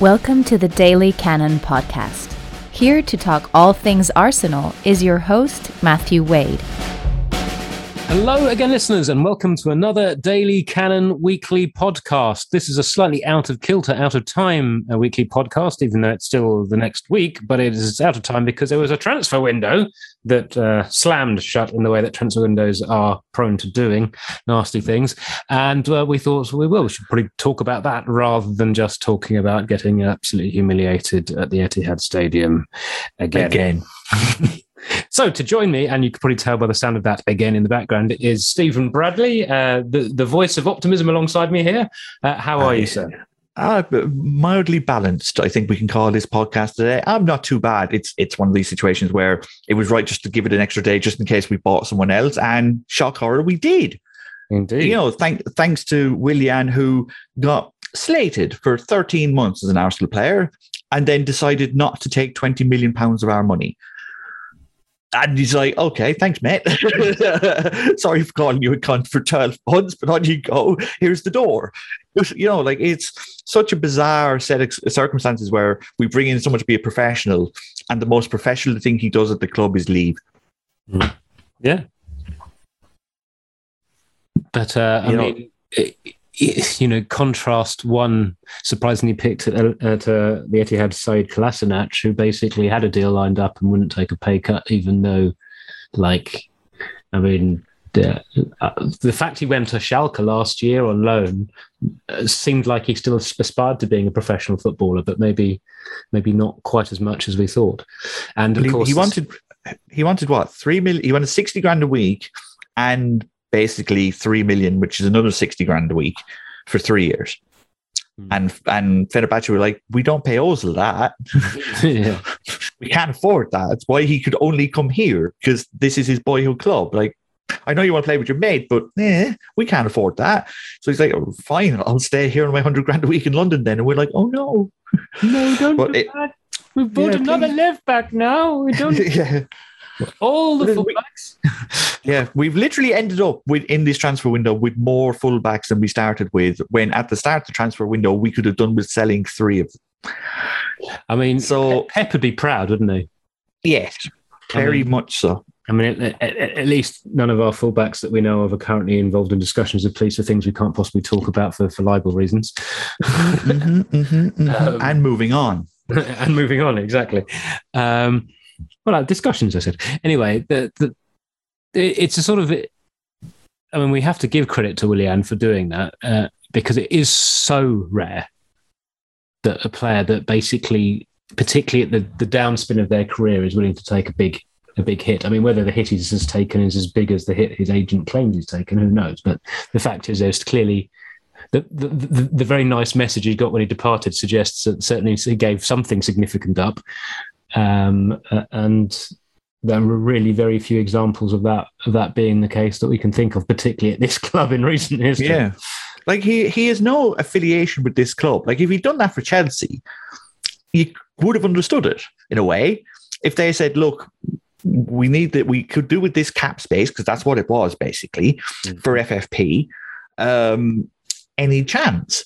Welcome to the Daily Cannon podcast. Here to talk all things Arsenal is your host, Matthew Wade. Hello again, listeners, and welcome to another Daily Cannon weekly podcast. This is a slightly out of kilter, out of time a weekly podcast, even though it's still the next week, but it is out of time because there was a transfer window that uh, slammed shut in the way that transfer windows are prone to doing nasty things. And uh, we thought we will, we should probably talk about that rather than just talking about getting absolutely humiliated at the Etihad Stadium again. Again. So to join me, and you can probably tell by the sound of that again in the background, is Stephen Bradley, uh, the the voice of optimism alongside me here. Uh, how are you, sir? Uh, mildly balanced, I think we can call this podcast today. I'm not too bad. It's it's one of these situations where it was right just to give it an extra day, just in case we bought someone else. And shock horror, we did. Indeed. You know, thank, thanks to Willian, who got slated for 13 months as an Arsenal player, and then decided not to take 20 million pounds of our money. And he's like, okay, thanks, mate. Sorry for calling you a cunt for 12 months, but on you go. Here's the door. You know, like it's such a bizarre set of circumstances where we bring in someone to be a professional, and the most professional thing he does at the club is leave. Yeah. But, uh, I You mean, it, it- you know, contrast one surprisingly picked at, at uh, the Etihad Sead Kolasinac, who basically had a deal lined up and wouldn't take a pay cut, even though, like, I mean, the, uh, the fact he went to Schalke last year on loan uh, seemed like he still aspired to being a professional footballer, but maybe, maybe not quite as much as we thought. And of He, course, he wanted, he wanted what three million? He wanted sixty grand a week, and basically three million, which is another sixty grand a week for three years. Hmm. And and Fenerbahce were like, we don't pay Ozil that. yeah. we can't afford that. That's why he could only come here because this is his boyhood club. Like, I know you want to play with your mate, but eh, we can't afford that. So he's like, oh, fine, I'll stay here on my hundred grand a week in London then. And we're like, oh no. No, don't But do it- that. We've bought Yeah, another please. left back now. We don't yeah. all the fullbacks. Yeah. We've literally ended up with in this transfer window with more fullbacks than we started with. When at the start of the transfer window, we could have done with selling three of them. I mean, So- Pep, would be proud, wouldn't he? Yes. Very mean- much so. I mean, at, at, at least none of our fullbacks that we know of are currently involved in discussions with police for things we can't possibly talk about for, for libel reasons. Mhm, mhm, mhm. Um, and moving on. and moving on, exactly. Um, well, uh, discussions, I said. Anyway, the, the, it's a sort of. I mean, we have to give credit to Willian for doing that uh, because it is so rare that a player that basically, particularly at the, the downspin of their career, is willing to take a big a big hit. I mean, whether the hit he's taken is as big as the hit his agent claims he's taken, who knows? But the fact is, there's clearly the, the, the, the very nice message he got when he departed suggests that certainly he gave something significant up. Um, and there are really very few examples of that of that being the case that we can think of, particularly at this club in recent history. Yeah. Like he he has no affiliation with this club. Like if he'd done that for Chelsea, you would have understood it in a way. If they said, look, we need that we could do with this cap space, because that's what it was basically Mm. for FFP, um, any chance.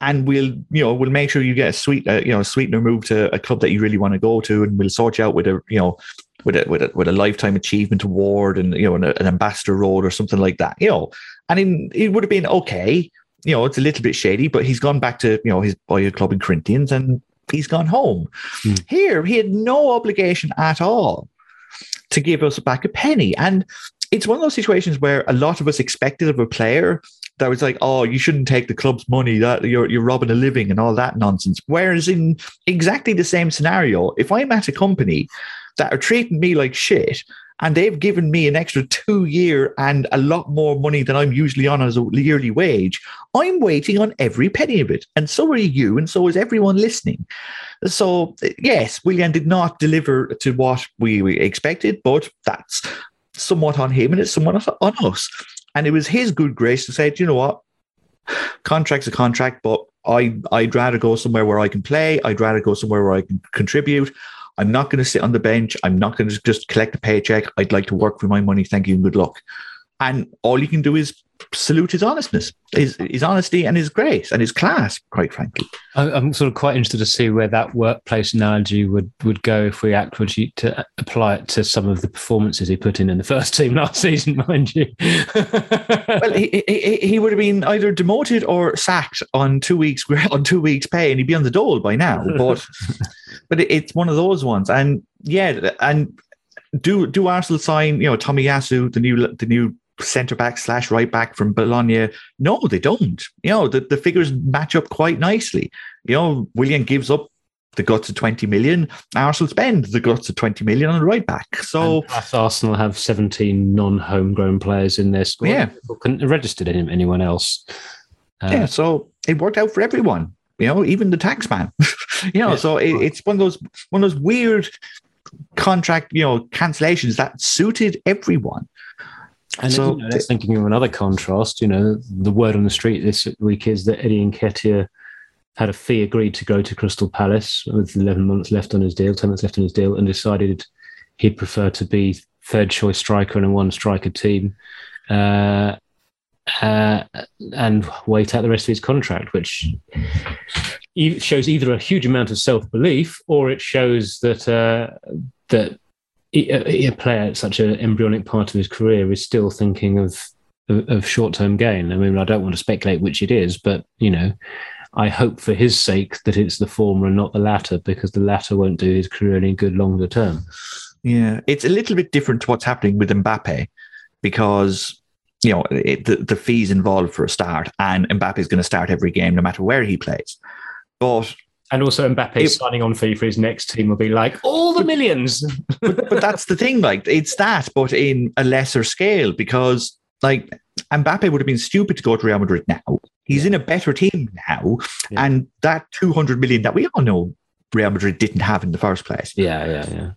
And we'll, you know, we'll make sure you get a sweet, uh, you know, a sweetener move to a club that you really want to go to, and we'll sort you out with a, you know, with a with a, with a lifetime achievement award and you know an, an ambassador role or something like that. You know, and in, it would have been okay. You know, it's a little bit shady, but he's gone back to you know his boyhood club in Corinthians and he's gone home. Hmm. Here, he had no obligation at all to give us back a penny, and it's one of those situations where a lot of us expected of a player that was like, "Oh, you shouldn't take the club's money; that you're you're robbing a living and all that nonsense." Whereas in exactly the same scenario, if I'm at a company that are treating me like shit and they've given me an extra two year and a lot more money than I'm usually on as a yearly wage, I'm waiting on every penny of it. And so are you, and so is everyone listening. So, yes, Willian did not deliver to what we expected, but that's somewhat on him and it's somewhat on us. And it was his good grace to say, "Do you know what? Contract's a contract, but I, I'd rather go somewhere where I can play. I'd rather go somewhere where I can contribute. I'm not going to sit on the bench. I'm not going to just collect a paycheck. I'd like to work for my money. Thank you and good luck. And all you can do is salute his honestness, his, his honesty and his grace and his class, quite frankly. I'm sort of quite interested to see where that workplace analogy would, would go if we actually to apply it to some of the performances he put in in the first team last season, mind you. well, he, he, he would have been either demoted or sacked on two weeks on two weeks' pay, and he'd be on the dole by now. But but it's one of those ones, and yeah, and do do Arsenal sign you know Tomiyasu, the new the new centre back slash right back from Bologna. No, they don't. You know, the, the figures match up quite nicely. You know, Willian gives up the guts of 20 million. Arsenal spend the guts of 20 million on the right back. So Arsenal have 17 non-homegrown players in their squad. Yeah. Couldn't registered anyone else. Uh, yeah, so it worked out for everyone. You know, even the tax man. you know, yeah. so it, it's one of those one of those weird contract, you know, cancellations that suited everyone. And so, you know, that's thinking of another contrast. You know, the word on the street this week is that Eddie Nketiah had a fee agreed to go to Crystal Palace with 11 months left on his deal, 10 months left on his deal, and decided he'd prefer to be third choice striker in a one striker team uh, uh, and wait out the rest of his contract, which shows either a huge amount of self belief or it shows that uh, that Uh, a player at such an embryonic part of his career is still thinking of of, of short term gain. I mean, I don't want to speculate which it is, but you know, I hope for his sake that it's the former and not the latter, because the latter won't do his career any good longer term. Yeah, it's a little bit different to what's happening with Mbappe, because you know it, the the fees involved for a start, and Mbappe is going to start every game no matter where he plays. But and also Mbappe it, signing on fee for his next team will be like all the millions. but, but that's the thing, like it's that, but in a lesser scale, because like Mbappe would have been stupid to go to Real Madrid now. He's yeah. in a better team now, yeah. and that two hundred million that we all know Real Madrid didn't have in the first place. Yeah, yeah, yeah.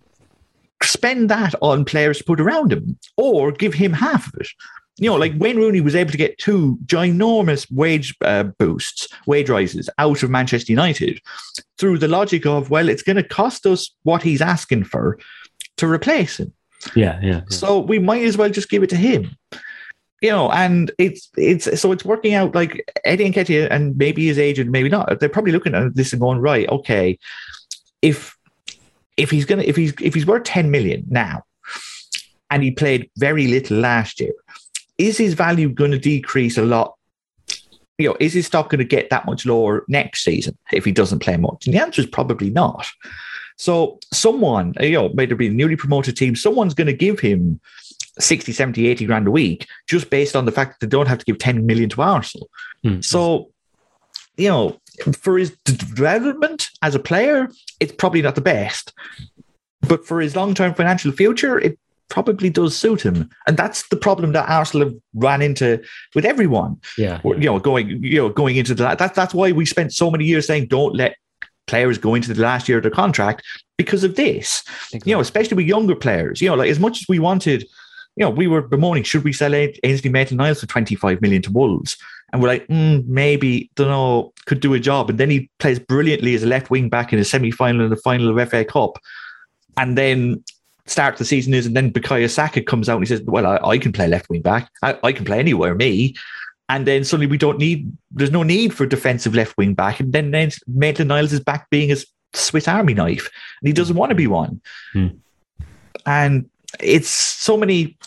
Spend that on players to put around him, or give him half of it you know, like Wayne Rooney was able to get two ginormous wage uh, boosts, wage rises out of Manchester United through the logic of, well, it's going to cost us what he's asking for to replace him. Yeah, yeah, yeah. So we might as well just give it to him. You know, and it's it's so it's working out like Eddie Nketiah and maybe his agent, maybe not. They're probably looking at this and going, right, okay, if if he's gonna if he's if he's worth 10 million now and he played very little last year, is his value going to decrease a lot? You know, is his stock going to get that much lower next season if he doesn't play much? And the answer is probably not. So someone, you know, maybe be a newly promoted team, someone's going to give him 60, 70, 80 grand a week just based on the fact that they don't have to give 10 million to Arsenal. Mm. So, you know, for his development as a player, it's probably not the best. But for his long term financial future, it probably does suit him. And that's the problem that Arsenal have ran into with everyone. Yeah. You know, going, you know, going into the that's that's why we spent so many years saying don't let players go into the last year of their contract because of this. Exactly. You know, especially with younger players. You know, like as much as we wanted, you know, we were bemoaning, should we sell Ainsley Maitland Niles for 25 million to Wolves? And we're like, mm, maybe, don't know, could do a job. And then he plays brilliantly as a left wing back in a semi final and the final of FA Cup. And then start the season is, and then Bukayo Saka comes out and he says, "Well, I, I can play left wing back. I, I, can play anywhere, me." And then suddenly we don't need. There's no need for defensive left wing back, and then then Maitland Niles is back being a Swiss Army knife, and he doesn't want to be one. Hmm. And it's so many,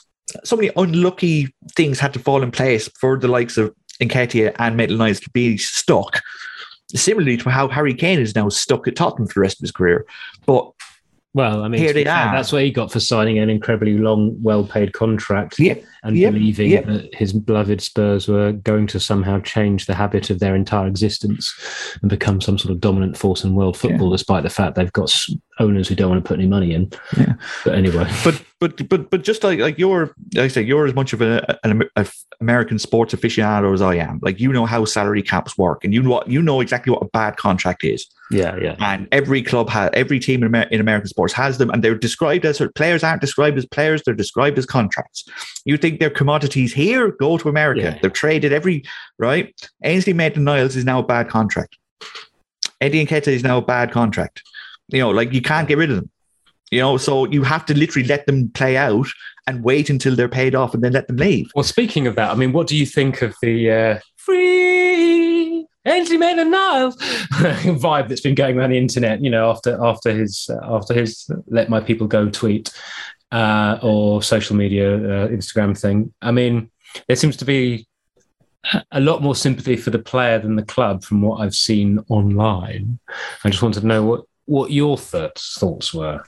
so many unlucky things had to fall in place for the likes of Nketiah and Maitland Niles to be stuck. Similarly to how Harry Kane is now stuck at Tottenham for the rest of his career, but well, I mean, here they are. That's what he got for signing an incredibly long, well-paid contract yep. and yep. believing yep. that his beloved Spurs were going to somehow change the habit of their entire existence and become some sort of dominant force in world football, yeah. despite the fact they've got owners who don't want to put any money in. Yeah. But anyway, but but but but just like like you're, like I say, you're as much of a, an American sports aficionado as I am. Like you know how salary caps work, and you know you know exactly what a bad contract is. Yeah, yeah. And every club has, every team in, Amer- in American sports has them, and they're described as players aren't described as players; they're described as contracts. You think they're commodities here? Go to America. Yeah. They're traded every right. Ainsley Maitland Niles is now a bad contract. Eddie Nketiah is now a bad contract. You know, like you can't get rid of them. You know, so you have to literally let them play out and wait until they're paid off and then let them leave. Well, speaking of that, I mean, what do you think of the uh, free Ainsley Maitland Niles vibe that's been going around the internet? You know, after after his uh, after his "Let My People Go" tweet uh, or social media uh, Instagram thing. I mean, there seems to be a lot more sympathy for the player than the club from what I've seen online. I just wanted to know what what your thoughts thoughts were.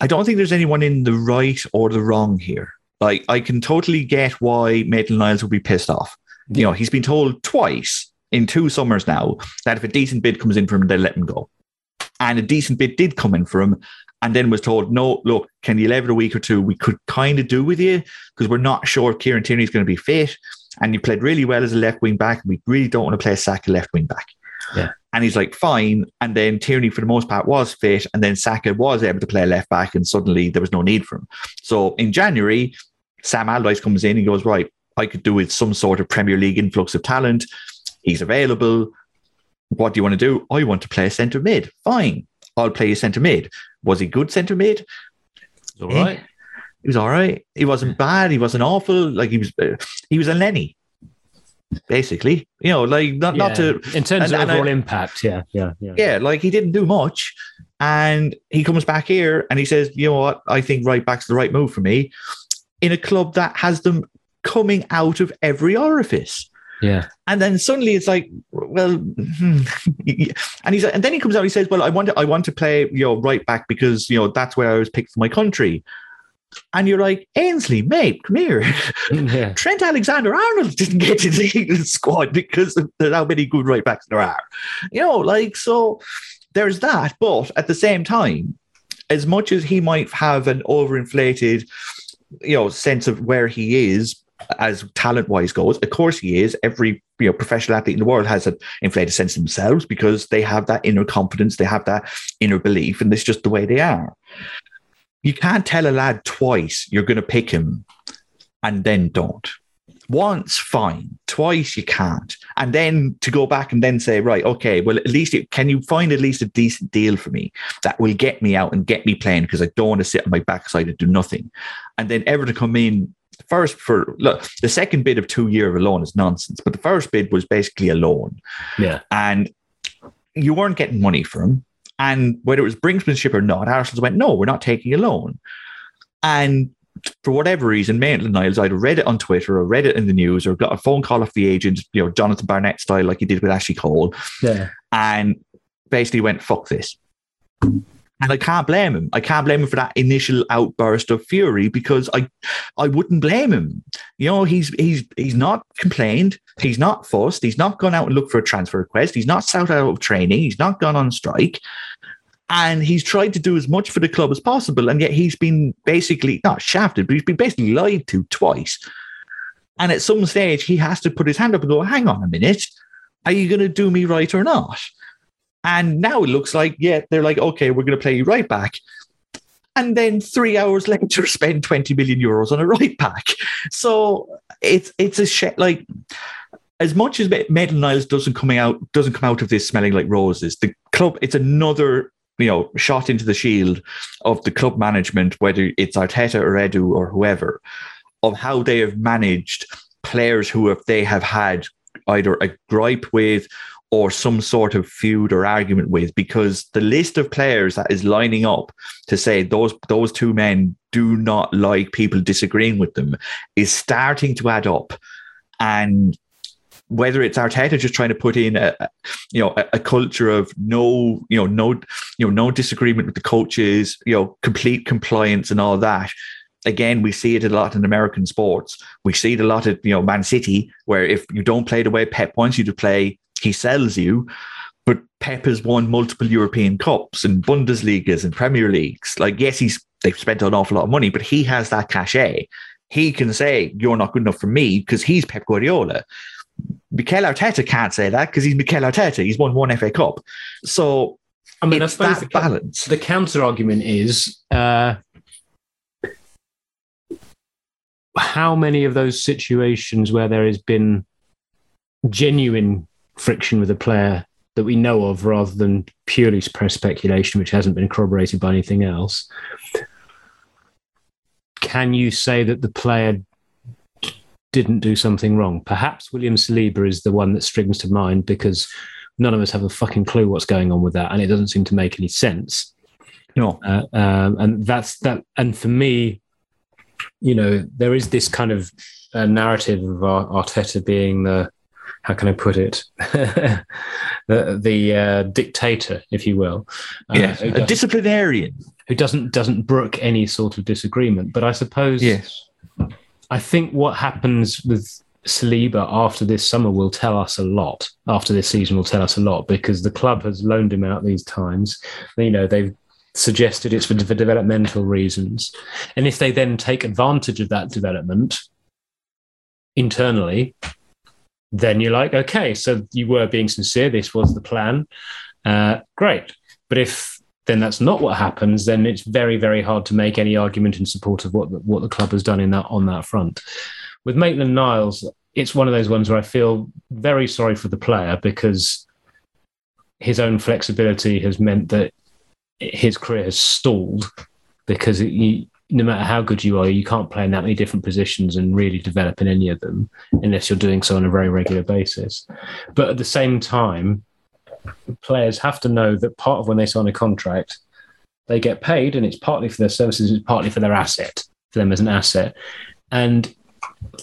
I don't think there's anyone in the right or the wrong here. Like, I can totally get why Maitland Niles would be pissed off. You know, he's been told twice in two summers now that if a decent bid comes in for him, they'll let him go. And a decent bid did come in for him, and then was told, no, look, can you leave it a week or two? We could kind of do with you because we're not sure if Kieran Tierney is going to be fit. And you played really well as a left wing back. We really don't want to play a Saka left wing back. Yeah. And he's like, fine. And then Tierney, for the most part, was fit. And then Saka was able to play left back. And suddenly there was no need for him. So in January, Sam Allardyce comes in and goes, right, I could do with some sort of Premier League influx of talent. He's available. What do you want to do? I want to play a centre mid. Fine. I'll play a centre mid. Was he good centre mid? All right. He was all right. He wasn't bad. He wasn't awful. Like he was, uh, he was a Lenny, basically. You know, like not not to in terms and- of and I- overall impact, yeah, yeah, yeah. yeah, like he didn't do much. And he comes back here and he says, you know what, I think right back's the right move for me in a club that has them coming out of every orifice. Yeah. And then suddenly it's like, well, hmm. and he's and then he comes out. He says, "Well, I want to, I want to play, you know, right back because you know that's where I was picked for my country." And you're like, Ainsley, mate, come here. yeah. Trent Alexander Arnold didn't get to the England squad because of how many good right backs there are. You know, like, so there's that. But at the same time, as much as he might have an overinflated, you know, sense of where he is as talent wise goes, of course he is. Every you know professional athlete in the world has an inflated sense of themselves because they have that inner confidence, they have that inner belief, and it's just the way they are. You can't tell a lad twice you're going to pick him and then don't. Once, fine. Twice, you can't. And then to go back and then say, right, okay, well, at least it, can you find at least a decent deal for me that will get me out and get me playing because I don't want to sit on my backside and do nothing. And then ever to come in first for look, the second bid of two year of a loan is nonsense, but the first bid was basically a loan Yeah. and you weren't getting money for him. And whether it was brinksmanship or not, Arsenal went, no, we're not taking a loan. And for whatever reason, Maitland Niles either read it on Twitter or read it in the news or got a phone call off the agent, you know, Jonathan Barnett style, like he did with Ashley Cole, Yeah. and basically went, fuck this. And I can't blame him. I can't blame him for that initial outburst of fury because I I wouldn't blame him. You know, he's he's he's not complained, he's not fussed, he's not gone out and looked for a transfer request, he's not sat out of training, he's not gone on strike. And he's tried to do as much for the club as possible. And yet he's been basically not shafted, but he's been basically lied to twice. And at some stage, he has to put his hand up and go, hang on a minute, are you going to do me right or not? And now it looks like, yeah, they're like, okay, we're going to play you right back. And then three hours later, spend 20 million euros on a right back. So it's it's a shit. Like, as much as Maitland Niles doesn't coming out doesn't come out of this smelling like roses, the club it's another you know shot into the shield of the club management, whether it's Arteta or Edu or whoever, of how they have managed players who have they have had either a gripe with or some sort of feud or argument with because the list of players that is lining up to say those those two men do not like people disagreeing with them is starting to add up. And whether it's Arteta just trying to put in a you know a, a culture of no you know no you know no disagreement with the coaches you know complete compliance and all that. Again we see it a lot in American sports. We see it a lot at you know Man City where if you don't play the way Pep wants you to play he sells you but Pep has won multiple European Cups and Bundesligas and Premier Leagues like yes he's they've spent an awful lot of money but he has that cachet he can say you're not good enough for me because he's Pep Guardiola Mikel Arteta can't say that because he's Mikel Arteta. He's won one FA Cup. So I mean, I it's suppose that the, balance. the counter argument is uh, how many of those situations where there has been genuine friction with a player that we know of rather than purely press speculation, which hasn't been corroborated by anything else, can you say that the player didn't do something wrong? Perhaps William Saliba is the one that strings to mind because none of us have a fucking clue what's going on with that, and it doesn't seem to make any sense. No, uh, um, and that's that. And for me, you know, there is this kind of uh, narrative of Arteta being the how can I put it? the the uh, dictator, if you will. Uh, yeah, a disciplinarian who doesn't doesn't brook any sort of disagreement. But I suppose, yes, I think what happens with Saliba after this summer will tell us a lot. After this season will tell us a lot because the club has loaned him out these times. You know, they've suggested it's for, for developmental reasons. And if they then take advantage of that development internally, then you're like, okay, so you were being sincere. This was the plan. Uh, great. But if then that's not what happens, then it's very, very hard to make any argument in support of what the, what the club has done in that on that front. With Maitland Niles, it's one of those ones where I feel very sorry for the player because his own flexibility has meant that his career has stalled because he, no matter how good you are, you can't play in that many different positions and really develop in any of them unless you're doing so on a very regular basis. But at the same time, players have to know that part of when they sign a contract, they get paid and it's partly for their services, it's partly for their asset, for them as an asset. And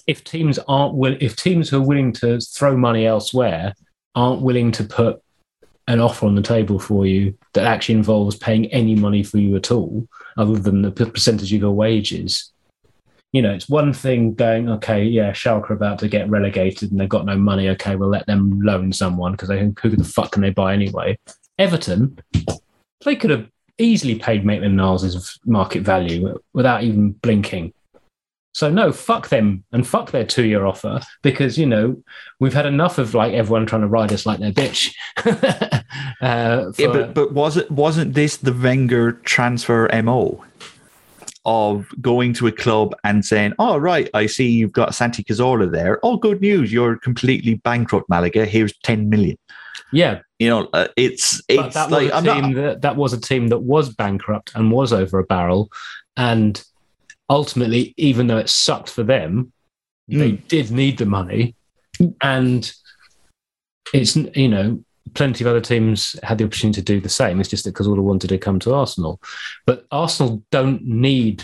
if teams aren't will, if teams who are willing to throw money elsewhere aren't willing to put an offer on the table for you that actually involves paying any money for you at all, other than the percentage of your wages. You know, it's one thing going, okay, yeah, Schalke are about to get relegated and they've got no money. Okay, we'll let them loan someone because they who the fuck can they buy anyway? Everton, they could have easily paid Maitland Niles' market value without even blinking. So no, fuck them and fuck their two-year offer because you know we've had enough of like everyone trying to ride us like their bitch. uh, for... Yeah, but but was it wasn't this the Wenger transfer mo of going to a club and saying, "Oh right, I see you've got Santi Cazorla there. Oh, good news, you're completely bankrupt, Malaga. Here's ten million. Yeah, you know, uh, it's it's like was a team not... that, that was a team that was bankrupt and was over a barrel, and ultimately, even though it sucked for them, mm. they did need the money. And it's, you know, plenty of other teams had the opportunity to do the same. It's just that because all wanted to come to Arsenal. But Arsenal don't need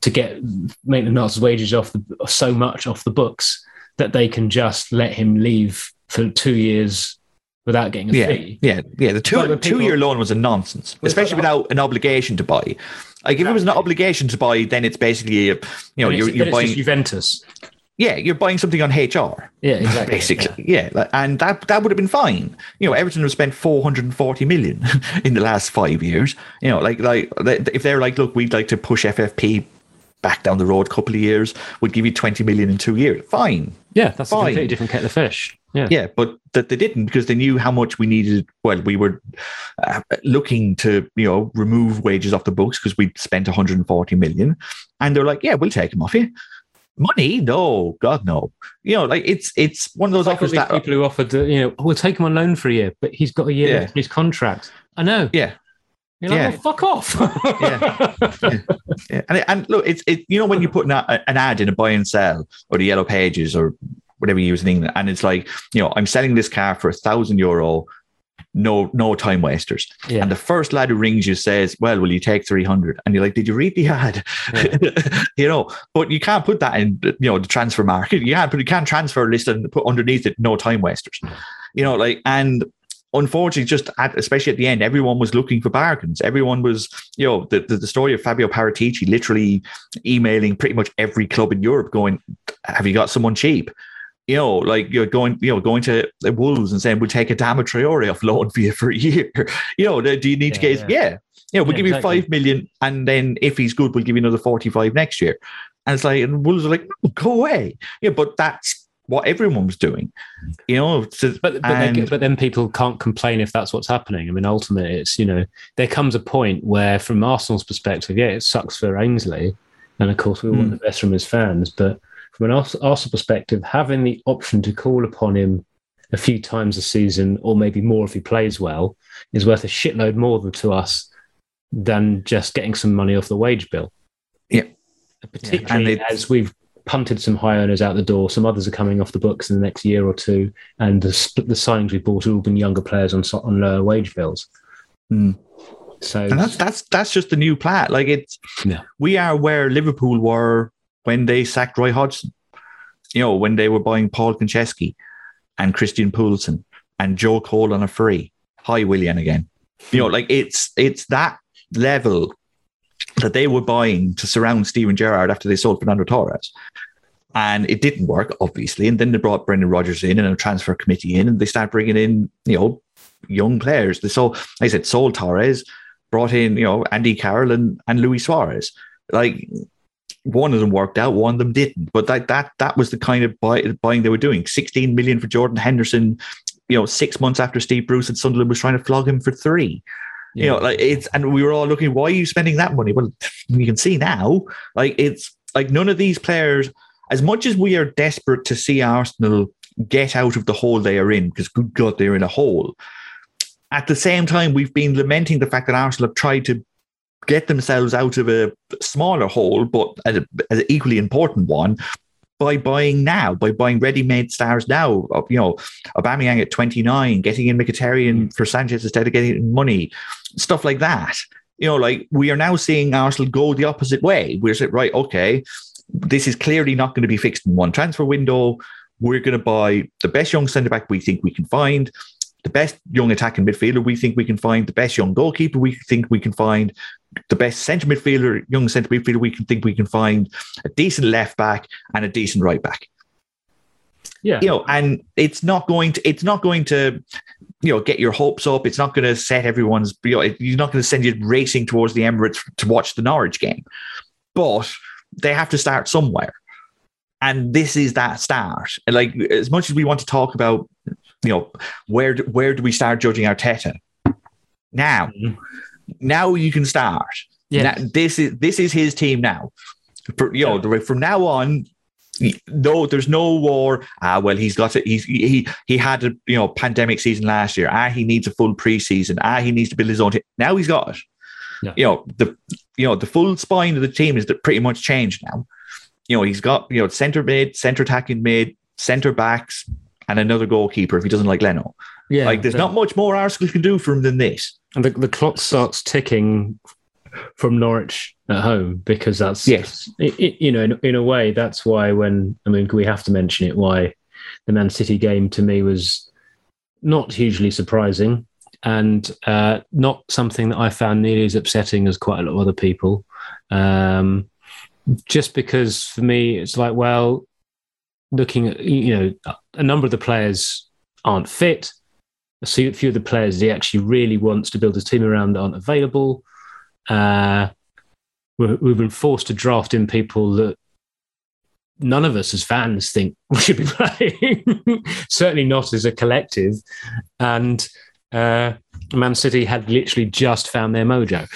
to get make the Niles' wages off the, so much off the books that they can just let him leave for two years without getting a yeah, fee. Yeah, yeah. The two, two year loan was a nonsense, especially without an obligation to buy. Like if it was an obligation to buy, then it's basically a, you know you're, you're buying Juventus. Yeah, you're buying something on HR. Yeah, exactly. Basically, yeah. yeah, and that that would have been fine. You know, Everton have spent 440 million in the last five years. You know, like like if they're like, look, we'd like to push FFP back down the road a couple of years, we'd give you 20 million in two years. Fine. Yeah, that's fine. a completely different kettle of fish. Yeah. Yeah, but that they didn't because they knew how much we needed. Well, we were uh, looking to, you know, remove wages off the books because we'd spent 140 million. And they're like, yeah, we'll take them off you. Money? No, God, no. You know, like it's it's one of those offers that people who offered, you know, we'll take him on loan for a year, but he's got a year yeah. left in his contract. I know. Yeah. You're like, yeah. well, fuck off. yeah. yeah. yeah. And, and look, it's it. You know when you put an, an ad in a buy and sell or the yellow pages or whatever you use in England. And it's like, you know, I'm selling this car for a thousand euro, no, no time wasters. Yeah. And the first lad who rings you says, Well, will you take 300? And you're like, Did you read the ad? Yeah. you know, but you can't put that in, you know, the transfer market. You can't, but you can't transfer a list and put underneath it no time wasters. You know, like, and unfortunately, just at, especially at the end, everyone was looking for bargains. Everyone was, you know, the, the, the, story of Fabio Paratici literally emailing pretty much every club in Europe going, Have you got someone cheap? You know, like you're going, you know, going to the Wolves and saying we'll take Adama Traore off loan for you for a year. you know, do you need yeah, to get? Yeah, yeah, yeah we'll yeah, give you five million, and then if he's good, we'll give you another forty-five next year. And it's like, and Wolves are like, no, go away. Yeah, but that's what everyone was doing, you know. So, but but, and, they, but then people can't complain if that's what's happening. I mean, ultimately, it's you know there comes a point where, from Arsenal's perspective, yeah, it sucks for Ainsley, and of course we want mm. the best from his fans, but from an Arsenal perspective, having the option to call upon him a few times a season, or maybe more if he plays well, is worth a shitload more than to us than just getting some money off the wage bill. Yeah. Particularly Yeah, as we've punted some high earners out the door, some others are coming off the books in the next year or two, and the, the signings we've bought have all been younger players on on lower wage bills. Hmm. So And that's that's that's just the new plan. Like it's Yeah. we are where Liverpool were when they sacked Roy Hodgson. You know, when they were buying Paul Konchesky and Christian Poulsen and Joe Cole on a free. Hi, Willian again. You know, like it's it's that level that they were buying to surround Steven Gerrard after they sold Fernando Torres. And it didn't work, obviously. And then they brought Brendan Rodgers in and a transfer committee in, and they start bringing in, you know, young players. They sold, like I said, sold Torres, brought in, you know, Andy Carroll and, and Luis Suarez. Like one of them worked out, one of them didn't. But that that that was the kind of buy, buying they were doing. 16 million for Jordan Henderson, you know, six months after Steve Bruce and Sunderland was trying to flog him for three. You know, like it's and we were all looking, why are you spending that money? Well, you can see now, like it's like none of these players, as much as we are desperate to see Arsenal get out of the hole they are in, because good God, they're in a hole. At the same time, we've been lamenting the fact that Arsenal have tried to get themselves out of a smaller hole, but as, a, as an equally important one, by buying now, by buying ready-made stars now. You know, Aubameyang at 29, getting in Mkhitaryan mm. for Sanchez instead of getting money, stuff like that. You know, like we are now seeing Arsenal go the opposite way. We're saying, right, okay, this is clearly not going to be fixed in one transfer window. We're going to buy the best young centre back we think we can find, the best young attacking midfielder we think we can find, the best young goalkeeper we think we can find, the best centre midfielder, young centre midfielder we can think we can find, a decent left back, and a decent right back. yeah, You know, and it's not going to it's not going to you know get your hopes up. It's not going to set everyone's you know, you're not going to send you racing towards the Emirates to watch the Norwich game. But they have to start somewhere. And this is that start. And like as much as we want to talk about, you know, where do, where do we start judging Arteta? Now, Mhm. now you can start. yeah, this is this is his team now. For, you know, the- from now on, no, there's no war. Ah, well, he's got it. He's he he had a you know pandemic season last year. Ah, he needs a full preseason. Ah, he needs to build his own team. Now he's got it. Yeah. You know the you know the full spine of the team is that pretty much changed now. You know he's got you know center mid, center attacking mid, center backs, and another goalkeeper if he doesn't like Leno. yeah. like there's the- not much more Arsenal can do for him than this. and the, the clock starts ticking from Norwich at home because that's Yes. i i you know in, in a way that's why when I mean we have to mention it why the Man City game to me was not hugely surprising and uh, not something that I found nearly as upsetting as quite a lot of other people. Um, just because for me it's like well, looking at you know a number of the players aren't fit a few of the players he actually really wants to build his team around aren't available. Uh, we've been forced to draft in people that none of us as fans think we should be playing. Certainly not as a collective. And uh, Man City had literally just found their mojo.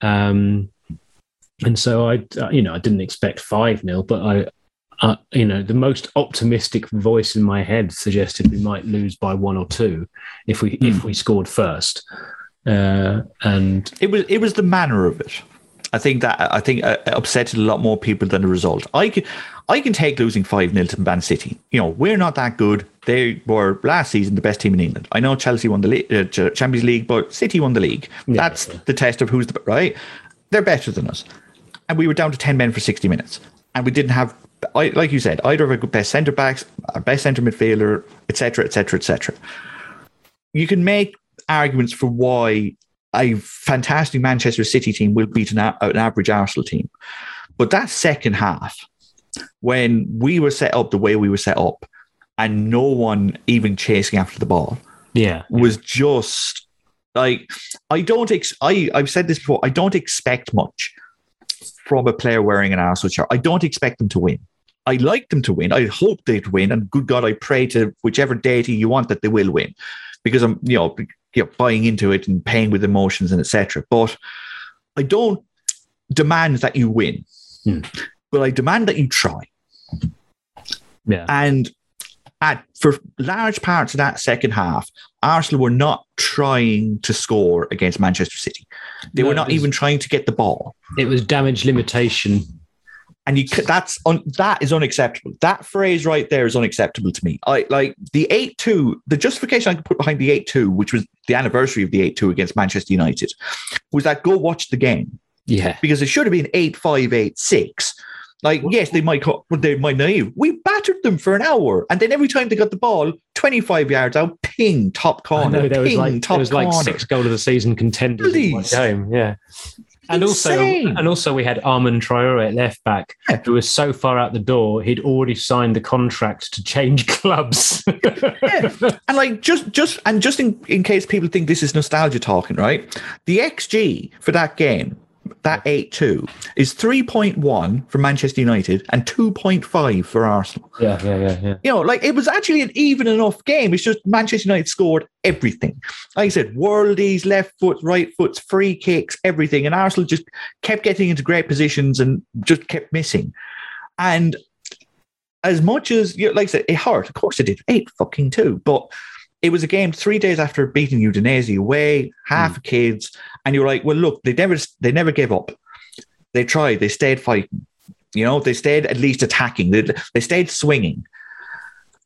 Um, and so I, you know, I didn't expect five 0 but I, uh, you know, the most optimistic voice in my head suggested we might lose by one or two if we if we scored first. Uh, and It was it was the manner of it. I think that I think uh, upset a lot more people than the result. I can I can take losing five 0 to Man City. You know we're not that good. They were last season the best team in England. I know Chelsea won the uh, Champions League, but City won the league. Yeah, That's yeah. the test of who's the right. They're better than us, and we were down to ten men for sixty minutes, and we didn't have. I, like you said, either of our best centre backs, our best centre midfielder, etc., etc., etc. You can make arguments for why a fantastic Manchester City team will beat an, an average Arsenal team. But that second half, when we were set up the way we were set up, and no one even chasing after the ball, yeah, was just like I don't. Ex- I I've said this before. I don't expect much from a player wearing an Arsenal shirt. I don't expect them to win. I like them to win. I hope they'd win, and good God, I pray to whichever deity you want that they will win, because I'm you know, you know buying into it and paying with emotions and etc. But I don't demand that you win, Hmm. but I demand that you try. yeah. And at for large parts of that second half, Arsenal were not trying to score against Manchester City. They No, were not was- even trying to get the ball. It was damage limitation. And you that's on that is unacceptable. That phrase right there is unacceptable to me. I like the eight two. The justification I could put behind the eight two, which was the anniversary of the eight two against Manchester United, was that go watch the game Yeah. because it should have been eight five eight six. Like yes, they might co- they might naive. We battered them for an hour, and then every time they got the ball, twenty five yards out, ping top I corner, know there was ping like top there was like corner. six goal of the season contenders Please. game. Yeah. And Insane. also, and also, we had Armand Traore at left back, Yeah. who was so far out the door, he'd already signed the contract to change clubs. Yeah. and like just just and just in, in case people think this is nostalgia talking, right? The XG for that game, that 8-2, is 3.1 for Manchester United and 2.5 for Arsenal. yeah, yeah, yeah, yeah. You know, like it was actually an even enough game. It's just Manchester United scored everything. Like I said, worldies, left foot, right foots, free kicks, everything. And Arsenal just kept getting into great positions and just kept missing. And as much as, you know, like I said, it hurt. Of course it did. Eight fucking two. But it was a game three days after beating Udinese away, half hmm. kids. And you're like, well, look, they never, they never gave up. They tried. They stayed fighting. You know, they stayed at least attacking. They, they stayed swinging.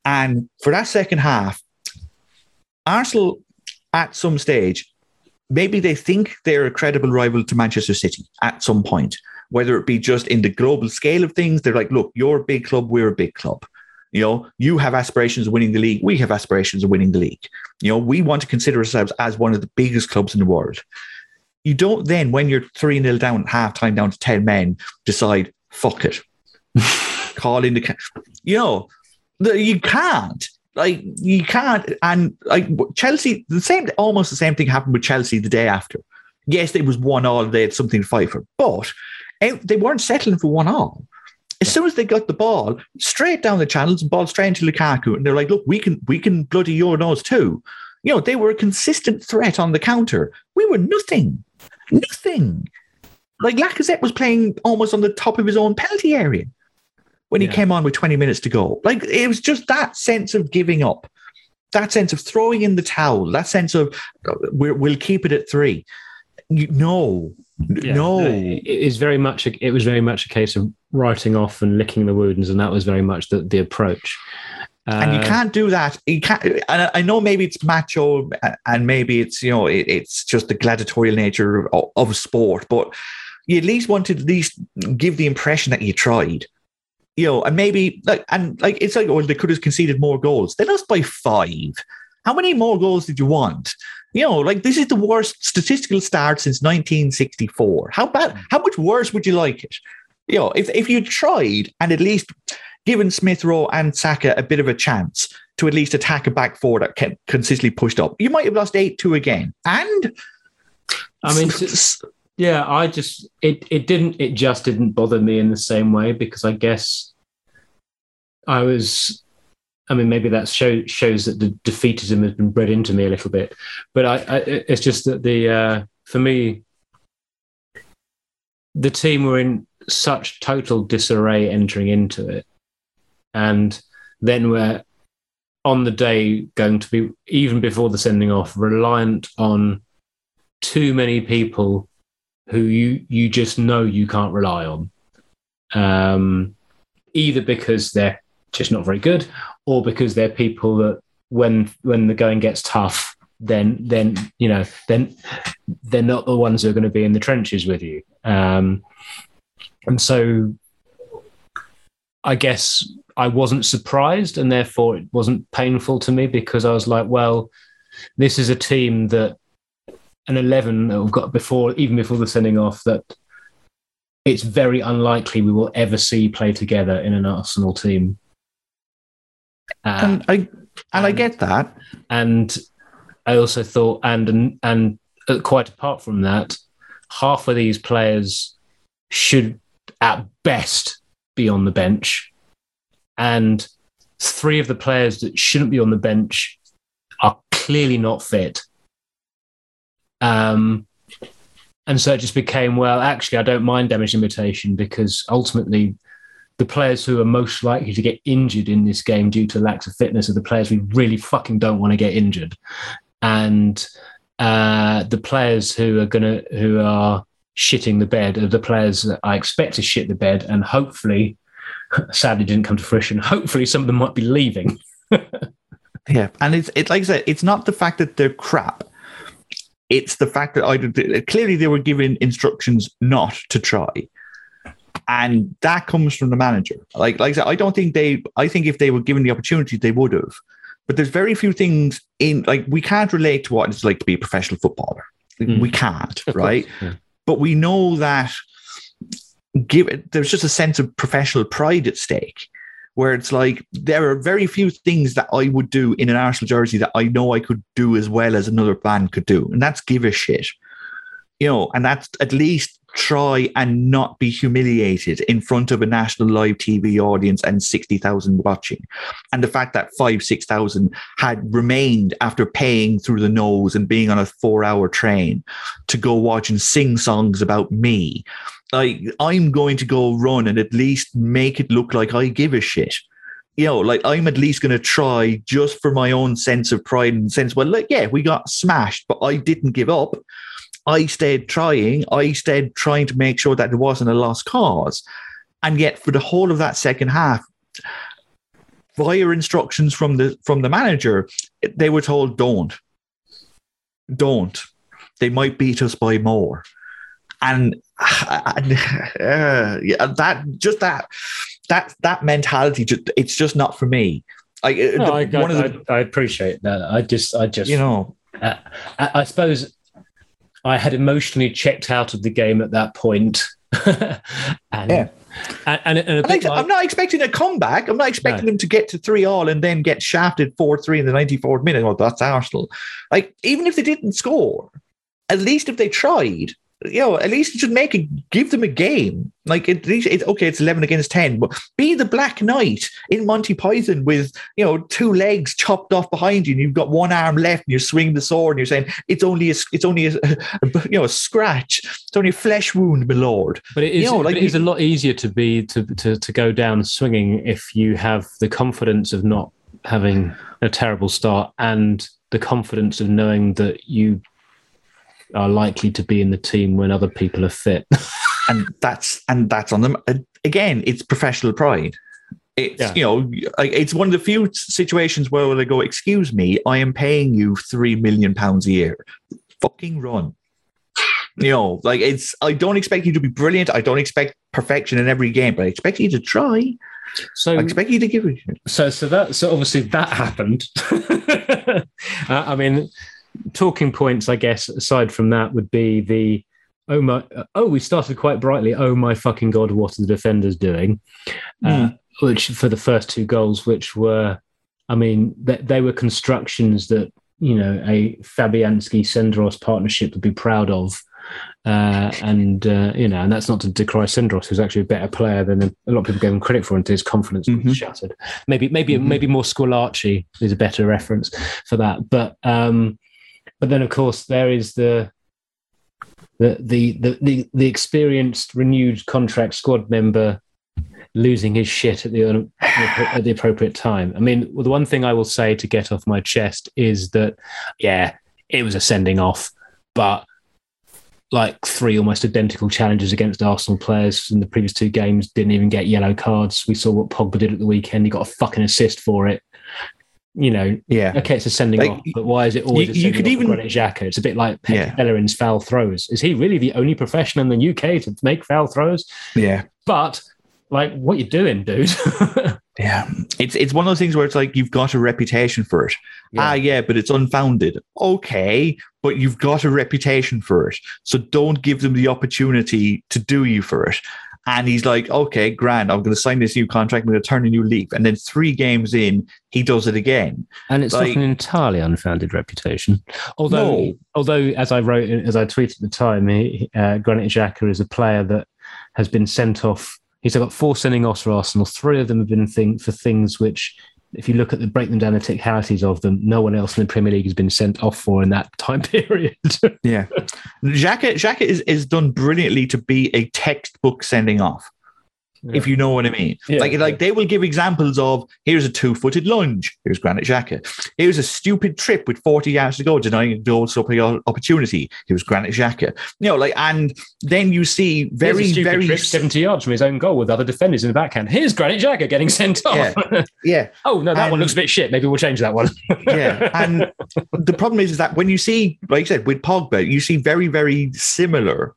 And for that second half, Arsenal at some stage, maybe they think they're a credible rival to Manchester City at some point, whether it be just in the global scale of things. They're like, look, you're a big club, we're a big club. You know, you have aspirations of winning the league, we have aspirations of winning the league. You know, we want to consider ourselves as one of the biggest clubs in the world. You don't then, when you're 3 0 down at half time, down to 10 men, decide, fuck it. Call in the, ca- you know, the, you can't. Like you can't, and like Chelsea, the same, almost the same thing happened with Chelsea the day after. Yes, it was one all. They had something to fight for, but eh, they weren't settling for one all. As soon as they got the ball, straight down the channels and ball straight into Lukaku, and they're like, "Look, we can, we can bloody your nose too." You know, they were a consistent threat on the counter. We were nothing, nothing. Like Lacazette was playing almost on the top of his own penalty area when he Yeah. came on with 20 minutes to go. Like it was just that sense of giving up, that sense of throwing in the towel, that sense of we're, we'll keep it at three. You, no, Yeah, no. it is very much. A, it was very much a case of writing off and licking the wounds, and that was very much the, the approach. and you Uh, can't do that. You can't. And I- I know maybe it's macho, and maybe it's you know it, it's just the gladiatorial nature of, of sport, but you at least want to at least give the impression that you tried. You know, and maybe like and like it's like, well, they could have conceded more goals. They lost by five. How many more goals did you want? You know, like this is the worst statistical start since 1964. How bad? How much worse would you like it? You know, if if you tried and at least given Smith Rowe and Saka a bit of a chance to at least attack a back four that kept consistently pushed up, you might have lost eight two again. And I mean, Yeah, I just it it didn't it just didn't bother me in the same way because I guess I was I mean maybe that show, shows that the defeatism has been bred into me a little bit, but I, I it's just that the uh, for me the team were in such total disarray entering into it, and then we're on the day going to be even before the sending off reliant on too many people who you you just know you can't rely on um either because they're just not very good or because they're people that when when the going gets tough then then you know then they're not the ones who are going to be in the trenches with you um and so i guess i wasn't surprised and therefore it wasn't painful to me because i was like well this is a team that an 11 that we've got before, even before the sending off, that it's very unlikely we will ever see play together in an Arsenal team. Uh, and I and I get that. and I also thought, and and quite apart from that, half of these players should, at best, be on the bench, and three of the players that shouldn't be on the bench are clearly not fit. Um, and so it just became well. Actually, I don't mind damage limitation because ultimately, the players who are most likely to get injured in this game due to lack of fitness are the players we really fucking don't want to get injured, and uh, the players who are gonna who are shitting the bed are the players that I expect to shit the bed, and hopefully, sadly, didn't come to fruition. Hopefully, some of them might be leaving. Yeah, and it's it's like I said, it's not the fact that they're crap. It's the fact that I clearly they were given instructions not to try, and that comes from the manager. Like like I said, I don't think they. I think if they were given the opportunity, they would have. But there's very few things in like we can't relate to what it's like to be a professional footballer. Mm. We can't, right? yeah. But we know that give it, there's just a sense of professional pride at stake where it's like there are very few things that I would do in an Arsenal jersey that I know I could do as well as another band could do. And that's give a shit. You know, and that's at least try and not be humiliated in front of a national live TV audience and 60,000 watching. And the fact that five, 6,000 had remained after paying through the nose and being on a four hour train to go watch and sing songs about me like I'm going to go run and at least make it look like I give a shit. You know, like I'm at least going to try just for my own sense of pride and sense. Well, like yeah, we got smashed, but I didn't give up. I stayed trying. I stayed trying to make sure that there wasn't a lost cause. And yet, for the whole of that second half, via instructions from the from the manager, they were told, "Don't, don't. They might beat us by more." and uh, yeah, that just that that that mentality just it's just not for me like uh, No, the- I, one of I, the I, I appreciate that. I just, I just, you know I, I suppose I had emotionally checked out of the game at that point. and, Yeah. and, and, and like, like- I'm not expecting a comeback. I'm not expecting them to get to three all and then get shafted four three in the 94th minute. Well, that's Arsenal. Like even if they didn't score, at least if they tried, you know, at least you should make it, give them a game. Like at least it's okay, it's 11 against 10, but be the Black Knight in Monty Python with, you know, two legs chopped off behind you and you've got one arm left and you're swinging the sword and you're saying it's only a, it's only a, you know, a scratch. It's only a flesh wound, my lord. But it is, You know, like it is a lot easier to be to, to to go down swinging if you have the confidence of not having a terrible start and the confidence of knowing that you are likely to be in the team when other people are fit. and that's and that's on them. Uh, again it's professional pride. It's Yeah. you know it's one of the few situations where they go excuse me i am paying you three million pounds a year. Fucking run. You know like it's i don't expect you to be brilliant. I don't expect perfection in every game but i expect you to try. So i expect you to give it so so that so obviously that happened. uh, I mean, talking points, I guess. Aside from that, would be the oh my oh we started quite brightly. Oh my fucking god, what are the defenders doing? Uh, which for the first two goals, which were, I mean, they, they were constructions that you know a Fabianski Senderos partnership would be proud of. Uh, and uh, you know, and that's not to decry Senderos, who's actually a better player than a lot of people gave him credit for, until his confidence Mhm. was shattered. Maybe, maybe, Mhm. maybe more Squillaci is a better reference for that. But, um, but then of course there is the the the the the, the experienced, renewed contract squad member losing his shit at the at the appropriate time. I mean, well, the one thing I will say to get off my chest is that, yeah, it was a sending off, but like three almost identical challenges against Arsenal players in the previous two games didn't even get yellow cards. We saw what Pogba did at the weekend. He got a fucking assist for it. You know, yeah okay, it's a sending Like, off, but why is it always you- you could off even- Granit Xhaka? It's a bit like Yeah. Bellerin's foul throws. Is he really the only professional in the UK to make foul throws? yeah But like, what you doing, dude? yeah it's it's one of those things where it's like you've got a reputation for it Ah, yeah, but it's unfounded. Okay, but you've got a reputation for it. So don't give them the opportunity to do you for it. And he's like, okay, grand, I'm going to sign this new contract. I'm going to turn a new leaf. And then three games in, he does it again. and it's Like- not an entirely unfounded reputation. Although, No. although as I wrote, as I tweeted at the time, he, uh, Granit Xhaka is a player that has been sent off. He's got four sending offs for Arsenal. Three of them have been thing, for things which, if you look at the break them down the technicalities of them, no one else in the Premier League has been sent off for in that time period. Yeah. Xhaka, Xhaka is, is done brilliantly to be a textbook sending off. If you know what I mean. Yeah. Like, like they will give examples of here's a two-footed lunge, here's Granit Xhaka. Here's a stupid trip with 40 yards to go, denying a goal opportunity. Here's Granit Xhaka. You know, like, and then you see very, very trip 70 yards from his own goal with other defenders in the backhand. Here's Granit Xhaka getting sent off. yeah, oh, no, that And- one looks a bit shit. Maybe we'll change that one. yeah. And the problem is, is that when you see, like you said, with Pogba, you see very, very similar,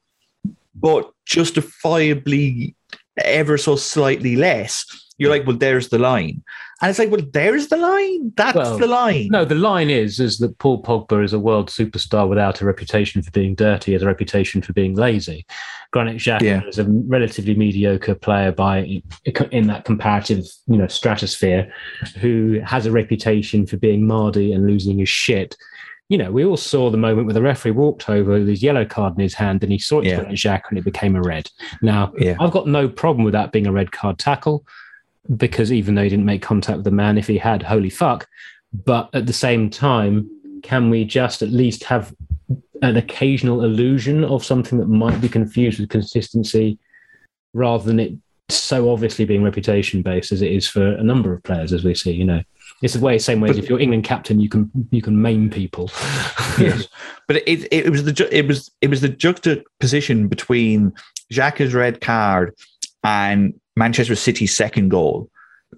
but justifiably ever so slightly less. You're like, well, there's the line. And it's like, well, there's the line. That's Well, the line. No, the line is is that Paul Pogba is a world superstar without a reputation for being dirty, as a reputation for being lazy. Granit Xhaka Yeah. is a relatively mediocre player by in that comparative, you know, stratosphere, who has a reputation for being mardy and losing his shit. You know, we all saw the moment where the referee walked over with his yellow card in his hand and he saw it to Yeah. Granit Xhaka and it became a red. Now, Yeah. I've got no problem with that being a red card tackle because even though he didn't make contact with the man, if he had, holy fuck. But at the same time, can we just at least have an occasional illusion of something that might be confused with consistency rather than it so obviously being reputation based as it is for a number of players, as we see, you know? It's the way, same way as if you're England captain, you can you can maim people. Yes. But it, it was the it was it was the juxtaposition between Xhaka's red card and Manchester City's second goal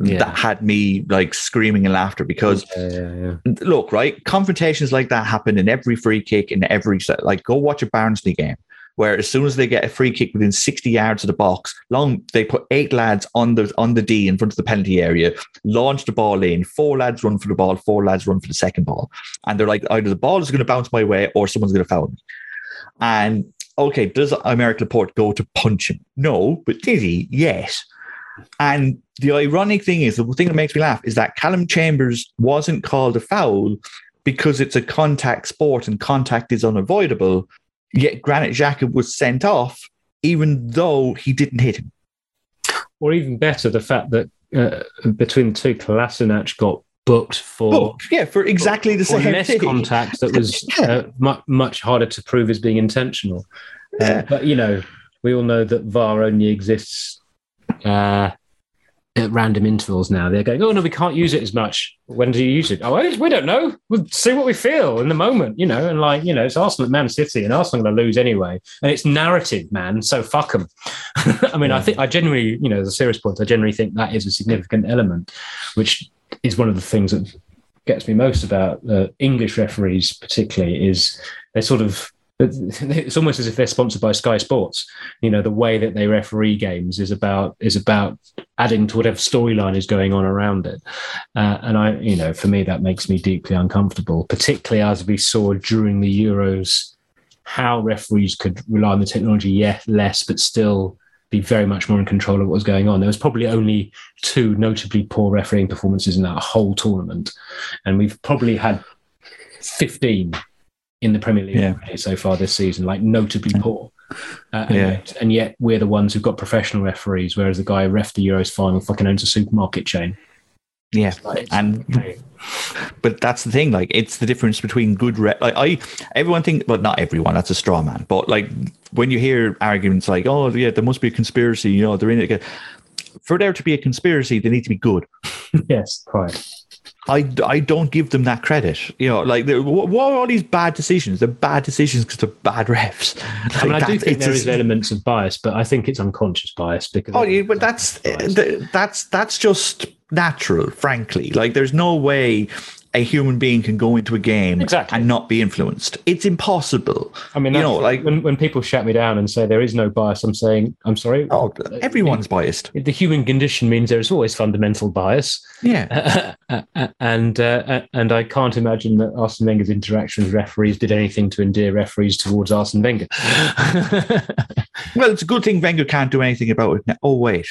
Yeah. that had me like screaming in laughter because yeah, yeah, yeah. look, right? Confrontations like that happen in every free kick, in every set. Like, go watch a Barnsley game where as soon as they get a free kick within 60 yards of the box, long they put eight lads on the on the D in front of the penalty area, launch the ball in, four lads run for the ball, four lads run for the second ball. And they're like, either the ball is going to bounce my way or someone's going to foul me. And okay, does Aymeric Laporte go to punch him? No, but did he? Yes. And the ironic thing is, the thing that makes me laugh is that Callum Chambers wasn't called a foul because it's a contact sport and contact is unavoidable. Yet Granit Xhaka was sent off, even though he didn't hit him. Or even better, the fact that uh, between the two, Kolasinac got booked for yeah, for exactly the same less thing. contact that was Yeah. uh, mu- much harder to prove as being intentional. Uh, but you know, we all know that VAR only exists uh, at random intervals now. They're going, oh no, we can't use it as much. When do you use it? Oh, we don't know. We'll see what we feel in the moment, you know. And like, you know, it's Arsenal at Man City, and Arsenal are going to lose anyway. And it's narrative, man. So fuck them. I mean, I think I generally, you know, as a serious point, I generally think that is a significant element, which is one of the things that gets me most about uh, English referees, particularly, is they sort of. It's almost as if they're sponsored by Sky Sports. You know, the way that they referee games is about is about adding to whatever storyline is going on around it. Uh, and I, you know, for me, that makes me deeply uncomfortable, particularly as we saw during the Euros, how referees could rely on the technology, yeah, less, but still be very much more in control of what was going on. There was probably only two notably poor refereeing performances in that whole tournament, and we've probably had fifteen in the Premier League Yeah. so far this season, like notably poor. Uh, and, Yeah. yet, and yet we're the ones who've got professional referees, whereas the guy who ref the Euros final fucking owns a supermarket chain. Yeah. Like, And but that's the thing. Like, it's the difference between good. Re- like, I everyone think, but not everyone. That's a straw man. But like, when you hear arguments like, "Oh, yeah, there must be a conspiracy," you know, they're in it. For there to be a conspiracy, they need to be good. yes, quite. I, I don't give them that credit. You know, like what, what are all these bad decisions? They're bad decisions because they're bad refs. I mean, I Like, do think there is elements of bias, but I think it's unconscious bias because. Oh, yeah, but that's eh, that's that's just natural, frankly. Like, there's no way a human being can go into a game Exactly. and not be influenced. It's impossible. I mean, you know, like when, when people shut me down and say there is no bias, I'm saying, I'm sorry. oh, everyone's biased. The human condition means there is always fundamental bias, Yeah, and uh, and I can't imagine that Arsene Wenger's interaction with referees did anything to endear referees towards Arsene Wenger. well, it's a good thing Wenger can't do anything about it. Now. Oh wait,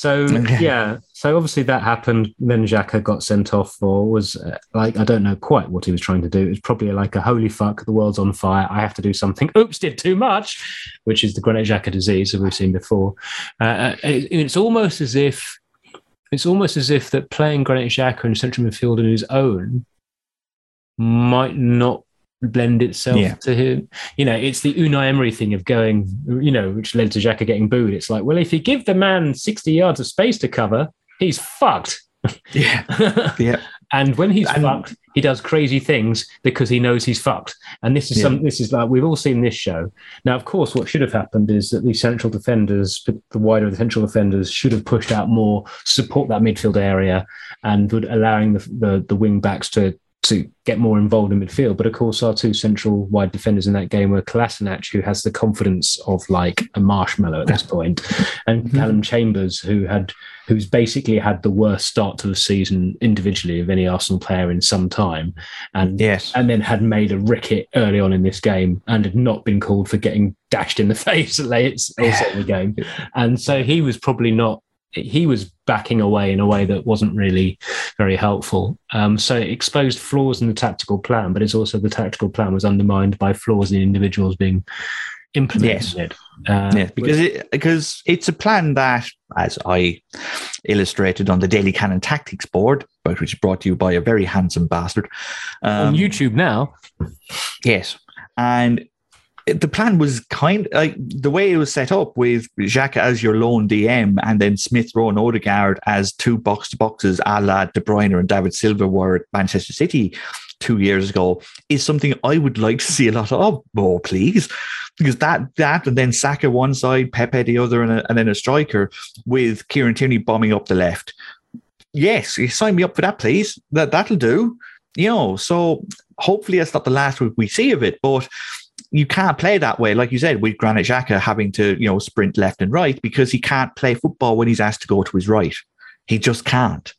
so yeah, so obviously that happened. Then Xhaka got sent off for was uh, like I don't know quite what he was trying to do. It was probably like a holy fuck, the world's on fire. I have to do something. Oops, did too much, which is the Granit Xhaka disease that we've seen before. Uh, uh, it- it's almost as if it's almost as if that playing Granit Xhaka in central midfield on his own might not blend itself Yeah. to him. You know, it's the Unai Emery thing of going, you know, which led to Xhaka getting booed. It's like, well, if you give the man 60 yards of space to cover, he's fucked. Yeah. Yeah. and when he's And- fucked, he does crazy things because he knows he's fucked. And this is Yeah. some. This is like we've all seen this show. Now, of course, what should have happened is that the central defenders, the wider central defenders, should have pushed out more, support that midfield area, and would allowing the the, the wing backs to to get more involved in midfield. But of course, our two central wide defenders in that game were Kolasinac, who has the confidence of like a marshmallow at this point, and Mhm. Callum Chambers, who had who's basically had the worst start to the season individually of any Arsenal player in some time, and Yes. and then had made a ricket early on in this game and had not been called for getting dashed in the face late also in the game, and so he was probably not. He was backing away in a way that wasn't really very helpful. Um, so it exposed flaws in the tactical plan, but it's also the tactical plan was undermined by flaws in individuals being implemented. Yes. Uh, yeah, because it, because it's a plan that, as I illustrated on the Daily Cannon Tactics board, but which is brought to you by a very handsome bastard. on Um, YouTube now. Yes, and the plan was kind like the way it was set up with Xhaka as your lone DM, and then Smith Rowe and Odegaard as two box to boxes, a la De Bruyne and David Silva were at Manchester City two years ago, is something I would like to see a lot of more, please. Because that that and then Saka one side, Pepe the other, and, a, and then a striker with Kieran Tierney bombing up the left. Yes, sign me up for that, please. That that'll do. You know, so hopefully that's not the last we see of it. But you can't play that way, like you said, with Granit Xhaka having to, you know, sprint left and right because he can't play football when he's asked to go to his right. He just can't.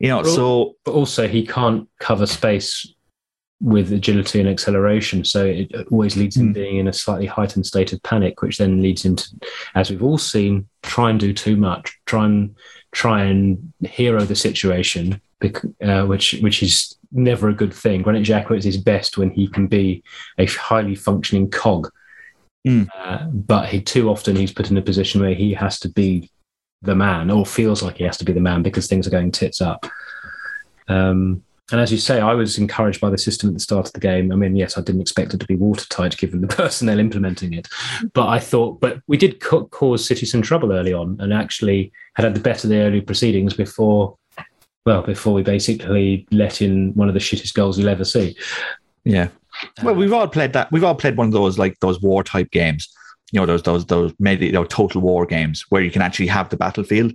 You know, so but also he can't cover space with agility and acceleration. So it always leads him Hmm. being in a slightly heightened state of panic, which then leads him to, as we've all seen, try and do too much, try and try and hero the situation, uh, which which is never a good thing. Granit Xhaka is his best when he can be a highly functioning cog. Hmm. Uh, but he too often he's put in a position where he has to be the man or feels like he has to be the man because things are going tits up. Um, and as you say, I was encouraged by the system at the start of the game. I mean, yes, I didn't expect it to be watertight given the personnel implementing it, but I thought, but we did ca- cause City some trouble early on, and actually had had the better of the early proceedings before, well, before we basically let in one of the shittest goals you'll ever see. yeah. Well, uh, we've all played that. We've all played one of those like those war type games. You know, those those those maybe you know total war games where you can actually have the battlefield,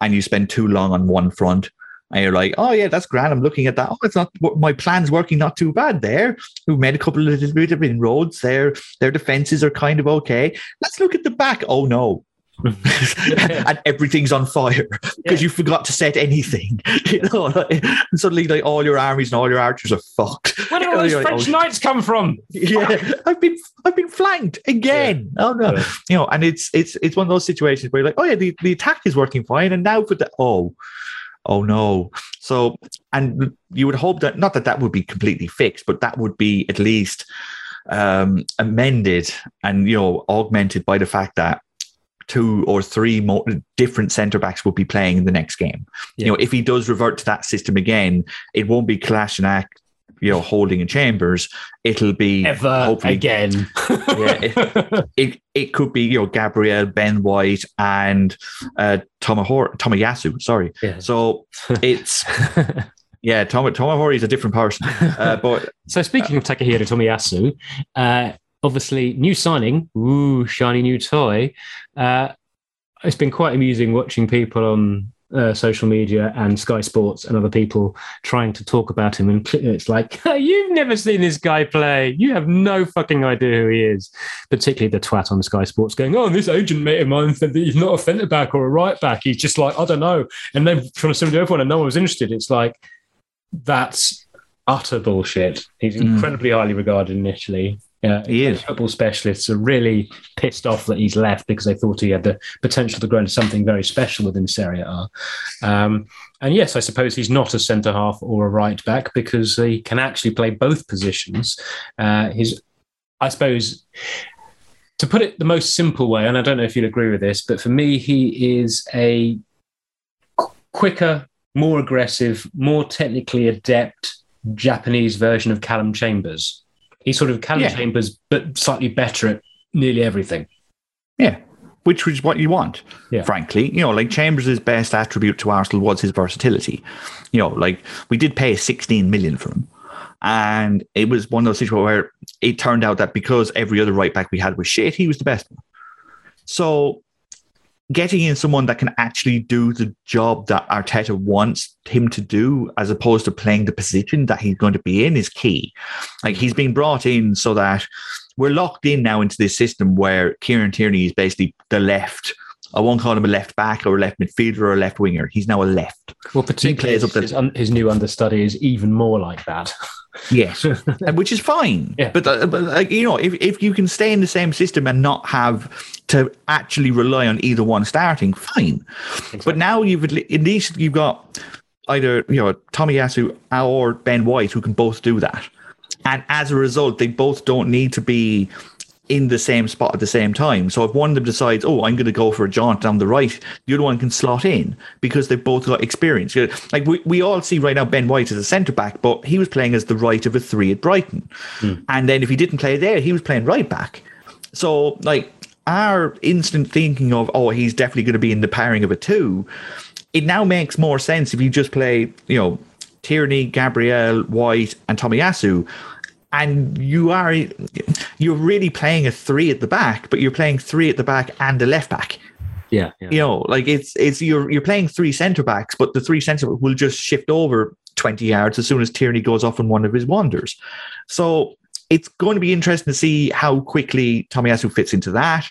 and you spend too long on one front, and you're like, oh yeah, that's grand. I'm looking at that. Oh, it's not my plan's working not too bad there. We've made a couple of little bit of inroads there. Their defenses are kind of okay. Let's look at the back. Oh no. And everything's on fire because Yeah. you forgot to set anything. You know, like, and suddenly like all your armies and all your archers are fucked. Where did all know, those you're like, French oh, knights come from? yeah, I've been I've been flanked again. Oh no, Yeah. you know, and it's it's it's one of those situations where you're like, oh yeah, the, the attack is working fine, and now for the oh, oh no. So, and you would hope that not that that would be completely fixed, but that would be at least um amended and you know augmented by the fact that two or three more different centre backs will be playing in the next game. Yeah. You know, if he does revert to that system again, it won't be Kolasinac, you know, holding in chambers. It'll be Ever hopefully again. Yeah, it it could be you know Gabriel, Ben White, and uh, Tomahor Tomayasu. Sorry. Yeah. So it's yeah, Tom Tomahori is a different person, uh, but So speaking of Takahiro Tomiyasu, uh, obviously new signing, ooh, shiny new toy. Uh, it's been quite amusing watching people on uh, social media and Sky Sports and other people trying to talk about him, and it's like you've never seen this guy play. You have no fucking idea who he is. Particularly the twat on Sky Sports going, "Oh, this agent mate of mine said that he's not a centre back or a right back. He's just like I don't know," and then trying to send to everyone, and no one was interested. It's like that's utter bullshit. He's Mm. incredibly highly regarded initially. Yeah, He is. Football specialists are really pissed off that he's left because they thought he had the potential to grow into something very special within Serie A. Um, and yes, I suppose he's not a centre half or a right back because he can actually play both positions. Uh, his, I suppose, to put it the most simple way, and I don't know if you'd agree with this, but for me, he is a qu- quicker, more aggressive, more technically adept Japanese version of Callum Chambers. He's sort of Callum Yeah. Chambers, but slightly better at nearly everything. Yeah. Which was what you want, Yeah. frankly. You know, like Chambers' best attribute to Arsenal was his versatility. You know, like we did pay 16 million for him. And it was one of those situations where it turned out that because every other right back we had was shit, he was the best one. So getting in someone that can actually do the job that Arteta wants him to do, as opposed to playing the position that he's going to be in, is key. Like he's been brought in so that we're locked in now into this system where Kieran Tierney is basically the left. I won't call him a left back or a left midfielder or a left winger. He's now a left. Well, particularly his, the- his, un- his new understudy is even more like that. Yes, which is fine. Yeah. But, uh, but like, you know, if, if you can stay in the same system and not have to actually rely on either one starting, fine. But now you've at least you've got either you know Tomiyasu or Ben White who can both do that, and as a result, they both don't need to be in the same spot at the same time. So if one of them decides, oh, I'm going to go for a jaunt down the right, the other one can slot in because they've both got experience. Like we, we all see right now Ben White as a centre back, but he was playing as the right of a three at Brighton. Hmm. And then if he didn't play there, he was playing right back. So like our instant thinking of, oh, he's definitely going to be in the pairing of a two, it now makes more sense if you just play, you know, Tierney, Gabriel, White, and Tommy Tomiyasu, and you are you're really playing a three at the back, but you're playing three at the back and a left back. Yeah, yeah. You know, like it's it's you're you're playing three centre backs, but the three centre will just shift over twenty yards as soon as Tierney goes off on one of his wanders. So it's going to be interesting to see how quickly Tomiyasu fits into that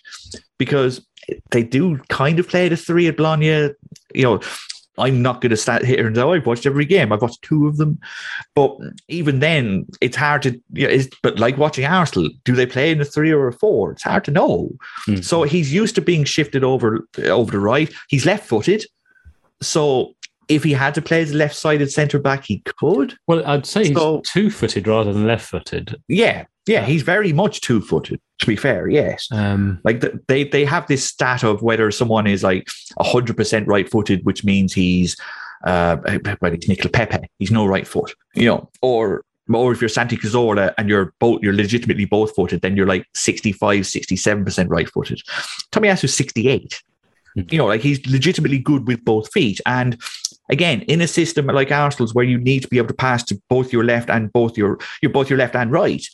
because they do kind of play the three at Bologna. You know, I'm not going to stand here and say "Oh, I've watched every game. I've watched two of them, but even then, it's hard to. You know, it's, but like watching Arsenal, do they play in a three or a four? It's hard to know. Hmm. So he's used to being shifted over over the right. He's left-footed, so if he had to play as a left-sided centre back, he could. Well, I'd say he's So- two-footed rather than left-footed. Yeah, yeah, he's very much two-footed. To be fair, yes. Um, Like the, they they have this stat of whether someone is like hundred percent right footed, which means he's uh well, he's Nicolas Pepe, he's no right foot, you know, or or if you're Santi Cazorla and you're both you're legitimately both footed, then you're like 65, 67 percent right footed. Tomiyasu's 68. Hmm. You know, like he's legitimately good with both feet. And again, in a system like Arsenal's where you need to be able to pass to both your left and both your your both your left and right,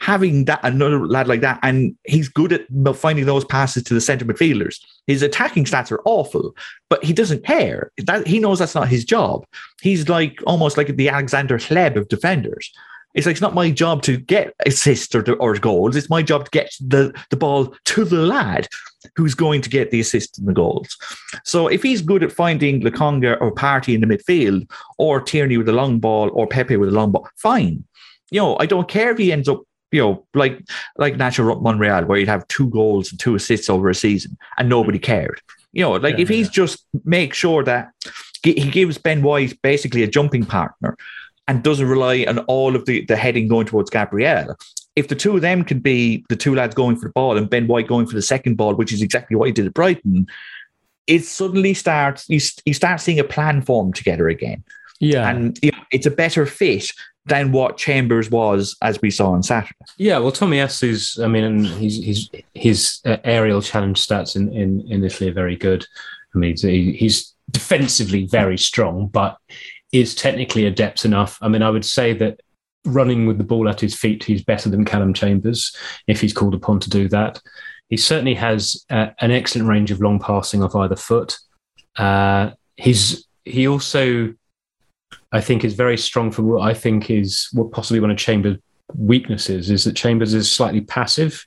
having that another lad like that, and he's good at finding those passes to the centre midfielders. His attacking stats are awful, but he doesn't care. That he knows that's not his job. He's like almost like the Alexander Hleb of defenders. It's like it's not my job to get assists or, or goals. It's my job to get the, the ball to the lad who's going to get the assists and the goals. So if he's good at finding Lokonga or Partey in the midfield, or Tierney with a long ball, or Pepe with a long ball, fine. You know, I don't care if he ends up, you know, like like Nacho Monreal, where he'd have two goals and two assists over a season and nobody cared. You know, like Yeah, if he's just make sure that he he gives Ben White basically a jumping partner and doesn't rely on all of the, the heading going towards Gabriel. If the two of them can be the two lads going for the ball and Ben White going for the second ball, which is exactly what he did at Brighton, it suddenly starts you, you start seeing a plan form together again. yeah, And you know, it's a better fit than what Chambers was as we saw on Saturday. yeah. Well, Tomiyasu's, I mean, he's, he's, his uh, aerial challenge stats in, in, in Italy are very good. I mean, he, he's defensively very strong, but is technically adept enough. I mean, I would say that running with the ball at his feet, he's better than Callum Chambers if he's called upon to do that. He certainly has uh, an excellent range of long passing off either foot. Uh, he's he also, I think, is very strong for what I think is what possibly one of Chambers' weaknesses is that Chambers is slightly passive.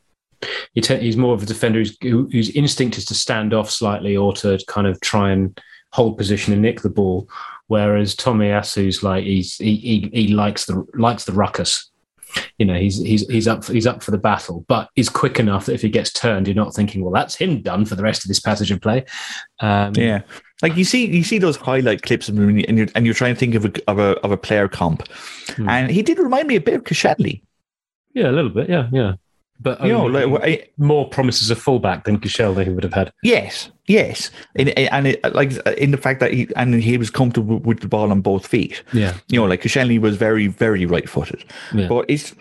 He he's more of a defender who's, who, whose instinct is to stand off slightly or to kind of try and hold position and nick the ball. Whereas Tomiyasu's like he's he, he he likes the likes the ruckus. You know, he's he's he's up for, he's up for the battle, but he's quick enough that if he gets turned, you're not thinking, well, that's him done for the rest of this passage of play. Um, Yeah. Like you see, you see those highlight clips and you're and you're trying to think of a of a of a player comp, Hmm. and he did remind me a bit of Koscielny. yeah, a little bit, yeah, yeah. But You know, like more promises of fullback than Koscielny he would have had. yes, yes, and and it, like in the fact that he and he was comfortable with the ball on both feet. Yeah, You know, like Koscielny was very very right footed, yeah. but it's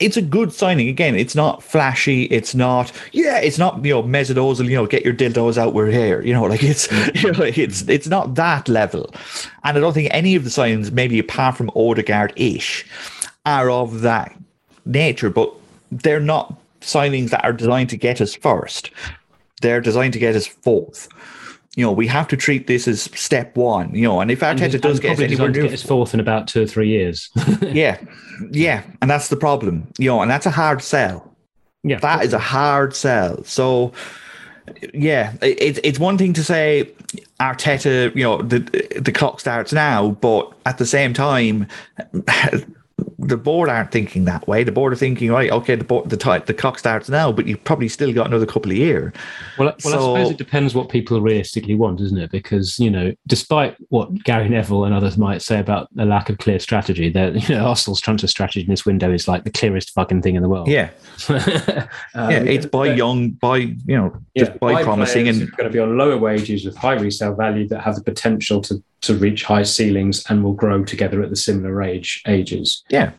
it's a good signing. Again, it's not flashy. It's not, yeah, it's not, you know, Mesut Ozil, you know, get your dildos out, we're here. You know, like it's, you know, it's, it's not that level. And I don't think any of the signings, maybe apart from Odegaard-ish, are of that nature, but they're not signings that are designed to get us first. They're designed to get us fourth. You know, we have to treat this as step one. You know, and if Arteta And- does get us anywhere near get us fourth in about two or three years. yeah, yeah, and that's the problem. You know, and that's a hard sell. yeah, That is a hard sell. So, yeah, it's it's one thing to say Arteta, you know, the the clock starts now, but at the same time, the board aren't thinking that way. The board are thinking, right, okay, the board, the ti the clock starts now, but you've probably still got another couple of years. Well, well, I suppose it depends what people realistically want, isn't it? Because you know, despite what Gary Neville and others might say about a lack of clear strategy, that you know, Arsenal's transfer strategy in this window is like the clearest fucking thing in the world. Yeah, Um, yeah, it's buy young, buy you know, just buy promising, and going to be on lower wages with high resale value that have the potential to to reach high ceilings and will grow together at the similar age ages. yeah,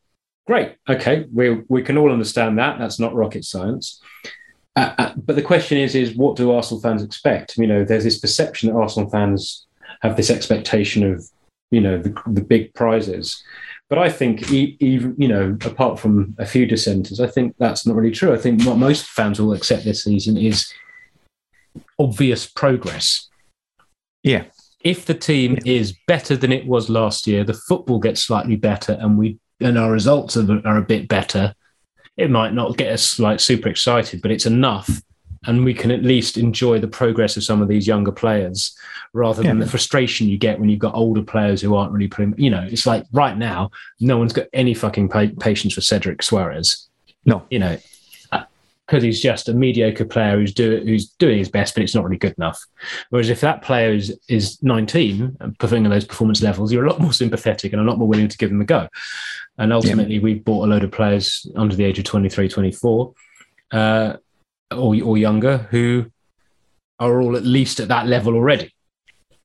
Great. Okay, we we can all understand that. That's not rocket science. Uh, uh, but the question is, is what do Arsenal fans expect? You know, there's this perception that Arsenal fans have this expectation of, you know, the, the big prizes. But I think, even you know, apart from a few dissenters, I think that's not really true. I think what most fans will accept this season is obvious progress. Yeah. If the team is better than it was last year, the football gets slightly better, and we and our results are, are a bit better. It might not get us like super excited, but it's enough, and we can at least enjoy the progress of some of these younger players, rather than Yeah. the frustration you get when you've got older players who aren't really putting. You know, it's like right now, no one's got any fucking patience for Cedric Soares. No. you know, because he's just a mediocre player who's do, who's doing his best, but it's not really good enough. Whereas if that player is is 19 and performing at those performance levels, you're a lot more sympathetic and a lot more willing to give them a go. And ultimately, we've bought a load of players under the age of 23, 24, uh, or or younger who are all at least at that level already.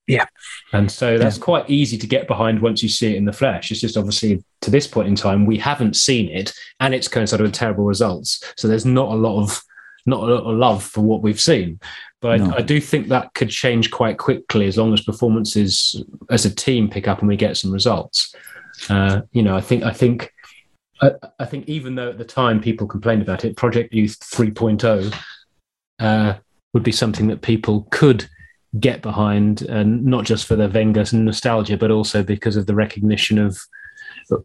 Yeah. And so that's quite easy to get behind once you see it in the flesh. It's just obviously to this point in time, we haven't seen it and it's coincided with terrible results. So there's not a lot of not a lot of love for what we've seen. But No. I, I do think that could change quite quickly as long as performances as a team pick up and we get some results. Uh, you know, I think I think I, I think even though at the time people complained about it, Project Youth 3.0 uh, would be something that people could get behind, and not just for the Wenger nostalgia, but also because of the recognition of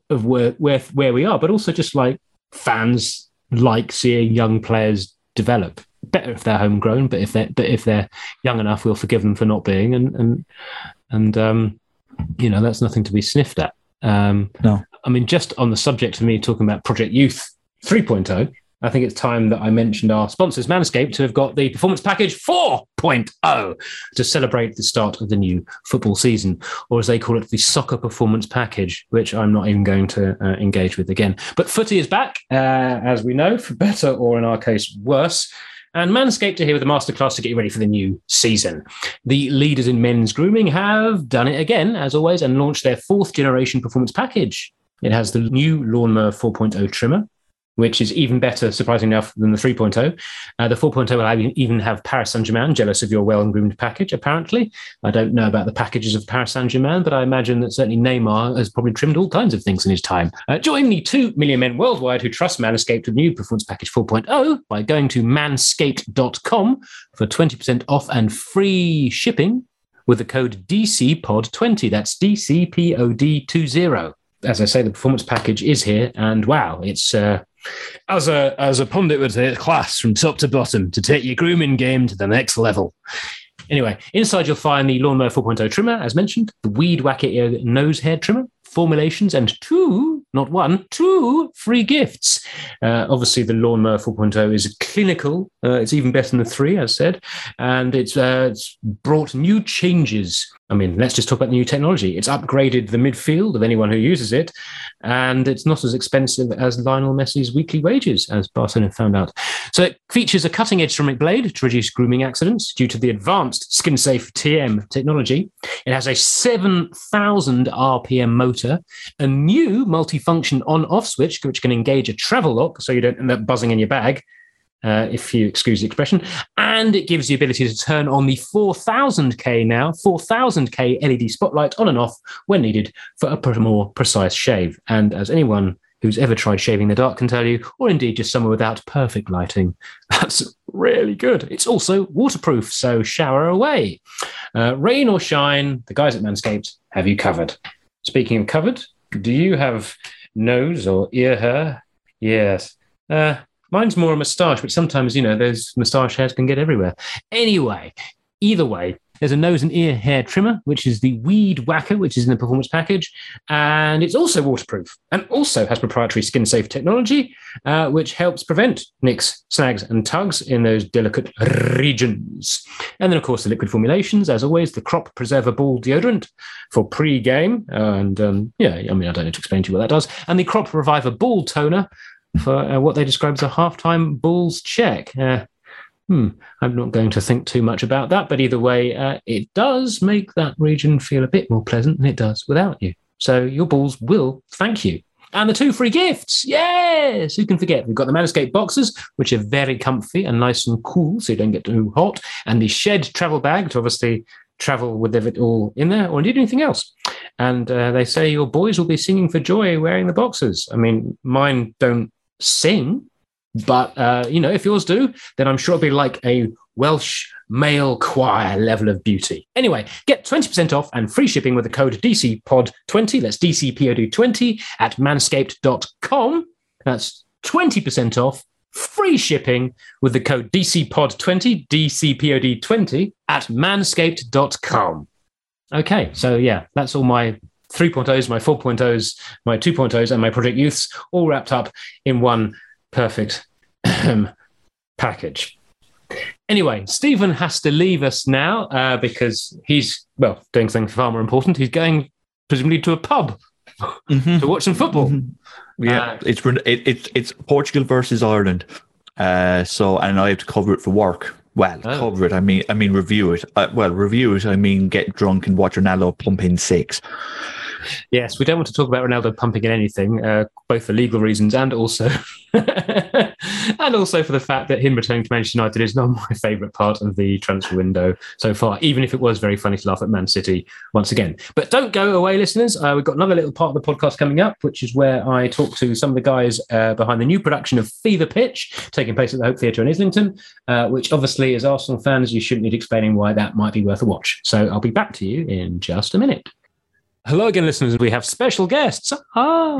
of where where where we are, but also just like fans like seeing young players develop. Better if they're homegrown, but if they're but if they're young enough, we'll forgive them for not being, and and and um, you know that's nothing to be sniffed at. Um, No. I mean, just on the subject of me talking about Project Youth 3.0, I think it's time that I mentioned our sponsors, Manscaped, to have got the Performance Package 4.0 to celebrate the start of the new football season, or as they call it, the Soccer Performance Package, which I'm not even going to uh, engage with again. But footy is back, uh, as we know, for better or in our case, worse. And Manscaped are here with a masterclass to get you ready for the new season. The leaders in men's grooming have done it again, as always, and launched their fourth generation performance package. It has the new Lawnmower 4.0 trimmer, which is even better, surprisingly enough, than the 3.0. Uh, the 4.0 will even have Paris Saint Germain, jealous of your well groomed package, apparently. I don't know about the packages of Paris Saint Germain, but I imagine that certainly Neymar has probably trimmed all kinds of things in his time. Uh, join the 2 million men worldwide who trust Manscaped with new Performance Package 4.0 by going to manscaped.com for 20% off and free shipping with the code DCPOD20. That's DCPOD20. As I say, the performance package is here, and wow, it's uh, as a as a pundit would say, it's class from top to bottom to take your grooming game to the next level. Anyway, inside you'll find the Lawnmower 4.0 trimmer, as mentioned, the Weed Whacker nose hair trimmer, formulations, and two, not one, two free gifts. Uh, obviously, the Lawnmower 4.0 is clinical. Uh, it's even better than the three, as said, and it's uh, it's brought new changes. I mean, let's just talk about the new technology. It's upgraded the midfield of anyone who uses it, and it's not as expensive as Lionel Messi's weekly wages, as Barcelona found out. So it features a cutting edge ceramic blade to reduce grooming accidents due to the advanced skin safe TM technology. It has a 7,000 RPM motor, a new multi multifunction on-off switch, which can engage a travel lock, so you don't end up buzzing in your bag. Uh, if you excuse the expression, and it gives the ability to turn on the 4000K now, 4000K LED spotlight on and off when needed for a more precise shave. And as anyone who's ever tried shaving in the dark can tell you, or indeed just somewhere without perfect lighting. That's really good. It's also waterproof, so shower away. Uh, rain or shine, the guys at Manscaped have you covered. Speaking of covered, do you have nose or ear hair? Yes. Uh, mine's more a moustache, but sometimes, you know, those moustache hairs can get everywhere. Anyway, either way, there's a nose and ear hair trimmer, which is the Weed Whacker, which is in the performance package. And it's also waterproof and also has proprietary skin safe technology, uh, which helps prevent nicks, snags, and tugs in those delicate regions. And then, of course, the liquid formulations, as always, the Crop Preserver Ball deodorant for pre game. And um, yeah, I mean, I don't need to explain to you what that does. And the Crop Reviver Ball toner for uh, what they describe as a halftime balls check. Uh, hmm, I'm not going to think too much about that. But either way, uh, it does make that region feel a bit more pleasant than it does without you. So your balls will thank you. And the two free gifts. Yes. Who can forget? We've got the Manscaped boxes, which are very comfy and nice and cool, so you don't get too hot. And the shed travel bag to obviously travel with it all in there or indeed anything else. And uh, they say your boys will be singing for joy wearing the boxes. I mean, mine don't sing, but uh, you know, if yours do, then I'm sure it'll be like a Welsh male choir level of beauty. Anyway, get 20% off and free shipping with the code DCPOD20. That's DCPOD20 at manscaped.com. That's 20% off, free shipping with the code DCPOD20, DCPOD20 at manscaped.com. Okay, so yeah, that's all my 3.0s, my 4.0s, my 2.0s, and my Project Youths all wrapped up in one perfect package. Anyway, Stephen has to leave us now uh, because he's, well, doing something far more important. He's going, presumably, to a pub mm-hmm. to watch some football. Mm-hmm. Yeah, uh, it's, it, it's, it's Portugal versus Ireland. Uh, so, and I have to cover it for work. Well, oh. cover it. I mean, I mean, review it. Uh, well, review it. I mean, get drunk and watch Ronaldo pump in six. Yes, we don't want to talk about Ronaldo pumping in anything, uh, both for legal reasons and also and also for the fact that him returning to Manchester United is not my favourite part of the transfer window so far, even if it was very funny to laugh at Man City once again. But don't go away, listeners. Uh, we've got another little part of the podcast coming up, which is where I talk to some of the guys uh, behind the new production of Fever Pitch, taking place at the Hope Theatre in Islington, uh, which obviously, as Arsenal fans, you shouldn't need explaining why that might be worth a watch. So I'll be back to you in just a minute. Hello again, listeners. We have special guests. Ah.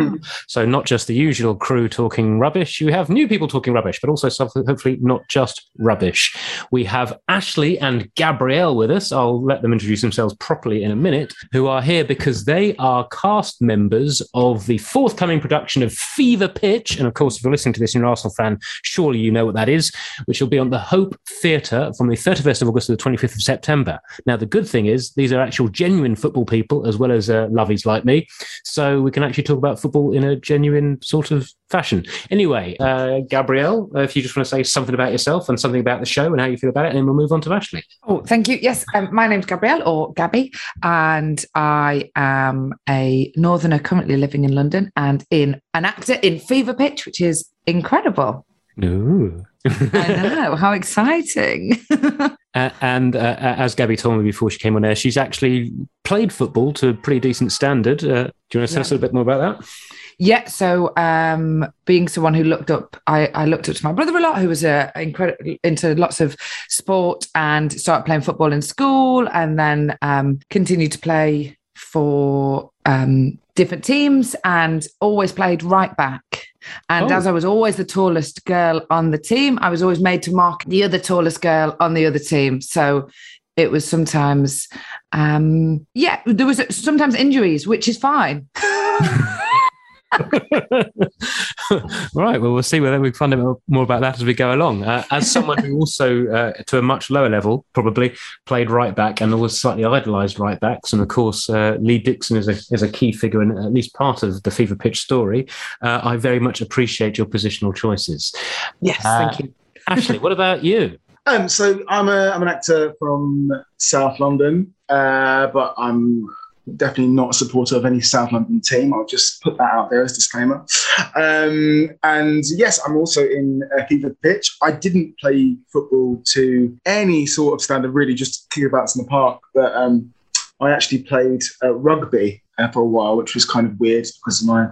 so, not just the usual crew talking rubbish, you have new people talking rubbish, but also something hopefully not just rubbish. We have Ashley and Gabrielle with us. I'll let them introduce themselves properly in a minute, who are here because they are cast members of the forthcoming production of Fever Pitch. And of course, if you're listening to this and you're an Arsenal fan, surely you know what that is, which will be on the Hope Theatre from the 31st of August to the 25th of September. Now, the good thing is, these are actual genuine football people as well as uh, lovies like me. So we can actually talk about football in a genuine sort of fashion. Anyway, uh, Gabrielle, uh, if you just want to say something about yourself and something about the show and how you feel about it, and then we'll move on to Ashley. Oh, thank you. Yes, um, my name's Gabrielle or Gabby, and I am a northerner currently living in London and in an actor in Fever Pitch, which is incredible. Ooh. I know. How exciting. uh, and uh, as Gabby told me before she came on air, she's actually played football to a pretty decent standard. Uh, do you want to tell yeah. us a little bit more about that? Yeah, so um, being someone who looked up, I, I, looked up to my brother a lot, who was uh, incredible into lots of sport and started playing football in school, and then um, continued to play for um, different teams, and always played right back. And oh. as I was always the tallest girl on the team, I was always made to mark the other tallest girl on the other team. So it was sometimes, um, yeah, there was sometimes injuries, which is fine. right. Well, we'll see whether we find out more about that as we go along. Uh, as someone who also, uh, to a much lower level, probably played right back and always slightly idolised right backs, and of course, uh, Lee Dixon is a is a key figure in at least part of the Fever Pitch story. Uh, I very much appreciate your positional choices. Yes, thank you, uh, Ashley. What about you? Um, so I'm a I'm an actor from South London, uh, but I'm definitely not a supporter of any South London team. I'll just put that out there as disclaimer. Um, and yes, I'm also in a fever pitch. I didn't play football to any sort of standard, really, just kick about in the park. But um, I actually played uh, rugby uh, for a while, which was kind of weird because of my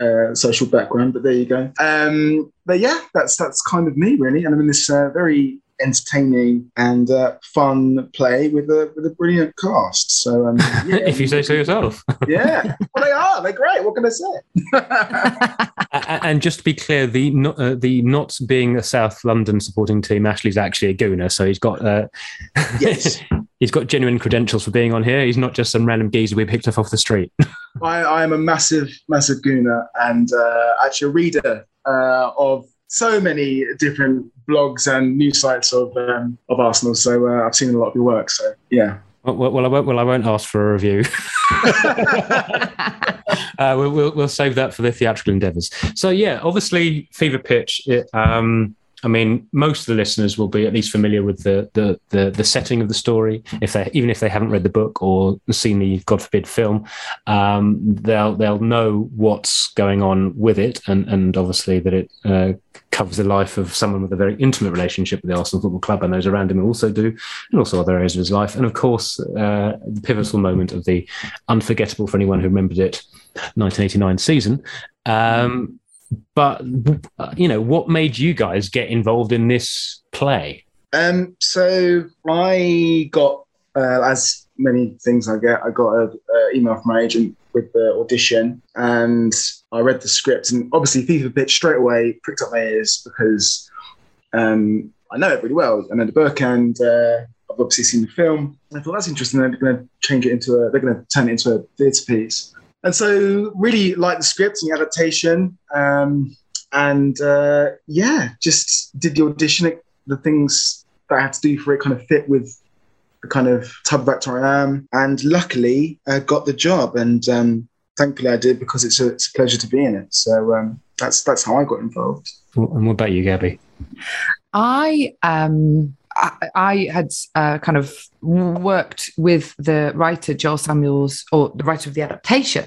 uh, social background. But there you go. Um, but yeah, that's that's kind of me really, and I'm in this uh, very entertaining and uh, fun play with a with a brilliant cast. So, um, yeah. if you say so yourself. yeah, well, they are. They're great. What can I say? and just to be clear, the not, uh, the not being a South London supporting team, Ashley's actually a gooner, so he's got uh, yes. he's got genuine credentials for being on here. He's not just some random geezer we picked up off the street. I, I am a massive, massive gooner and uh, actually a reader uh, of so many different blogs and news sites of um, of Arsenal. So uh, I've seen a lot of your work. So yeah. Well, well, I won't. Well, I won't ask for a review. uh, we'll, we'll, we'll save that for the theatrical endeavours. So yeah, obviously, Fever Pitch. It, um, I mean, most of the listeners will be at least familiar with the the the, the setting of the story. If they even if they haven't read the book or seen the God forbid film, um, they'll they'll know what's going on with it, and and obviously that it uh, covers the life of someone with a very intimate relationship with the Arsenal Football Club, and those around him also do, and also other areas of his life, and of course uh, the pivotal moment of the unforgettable for anyone who remembered it, 1989 season. Um, but you know, what made you guys get involved in this play? Um, so I got, uh, as many things I get, I got an email from my agent with the audition, and I read the script, and obviously Fever Pitch straight away pricked up my ears because um, I know it really well. I know the book, and uh, I've obviously seen the film. I thought that's interesting. They're going to change it into a. They're going to turn it into a theatre piece. And so, really like the script and the adaptation. Um, and uh, yeah, just did the audition. The things that I had to do for it kind of fit with the kind of type of actor I am. And luckily, I got the job. And um, thankfully, I did because it's a, it's a pleasure to be in it. So um, that's that's how I got involved. And what about you, Gabby? I um I, I had uh, kind of worked with the writer Joel Samuels, or the writer of the adaptation,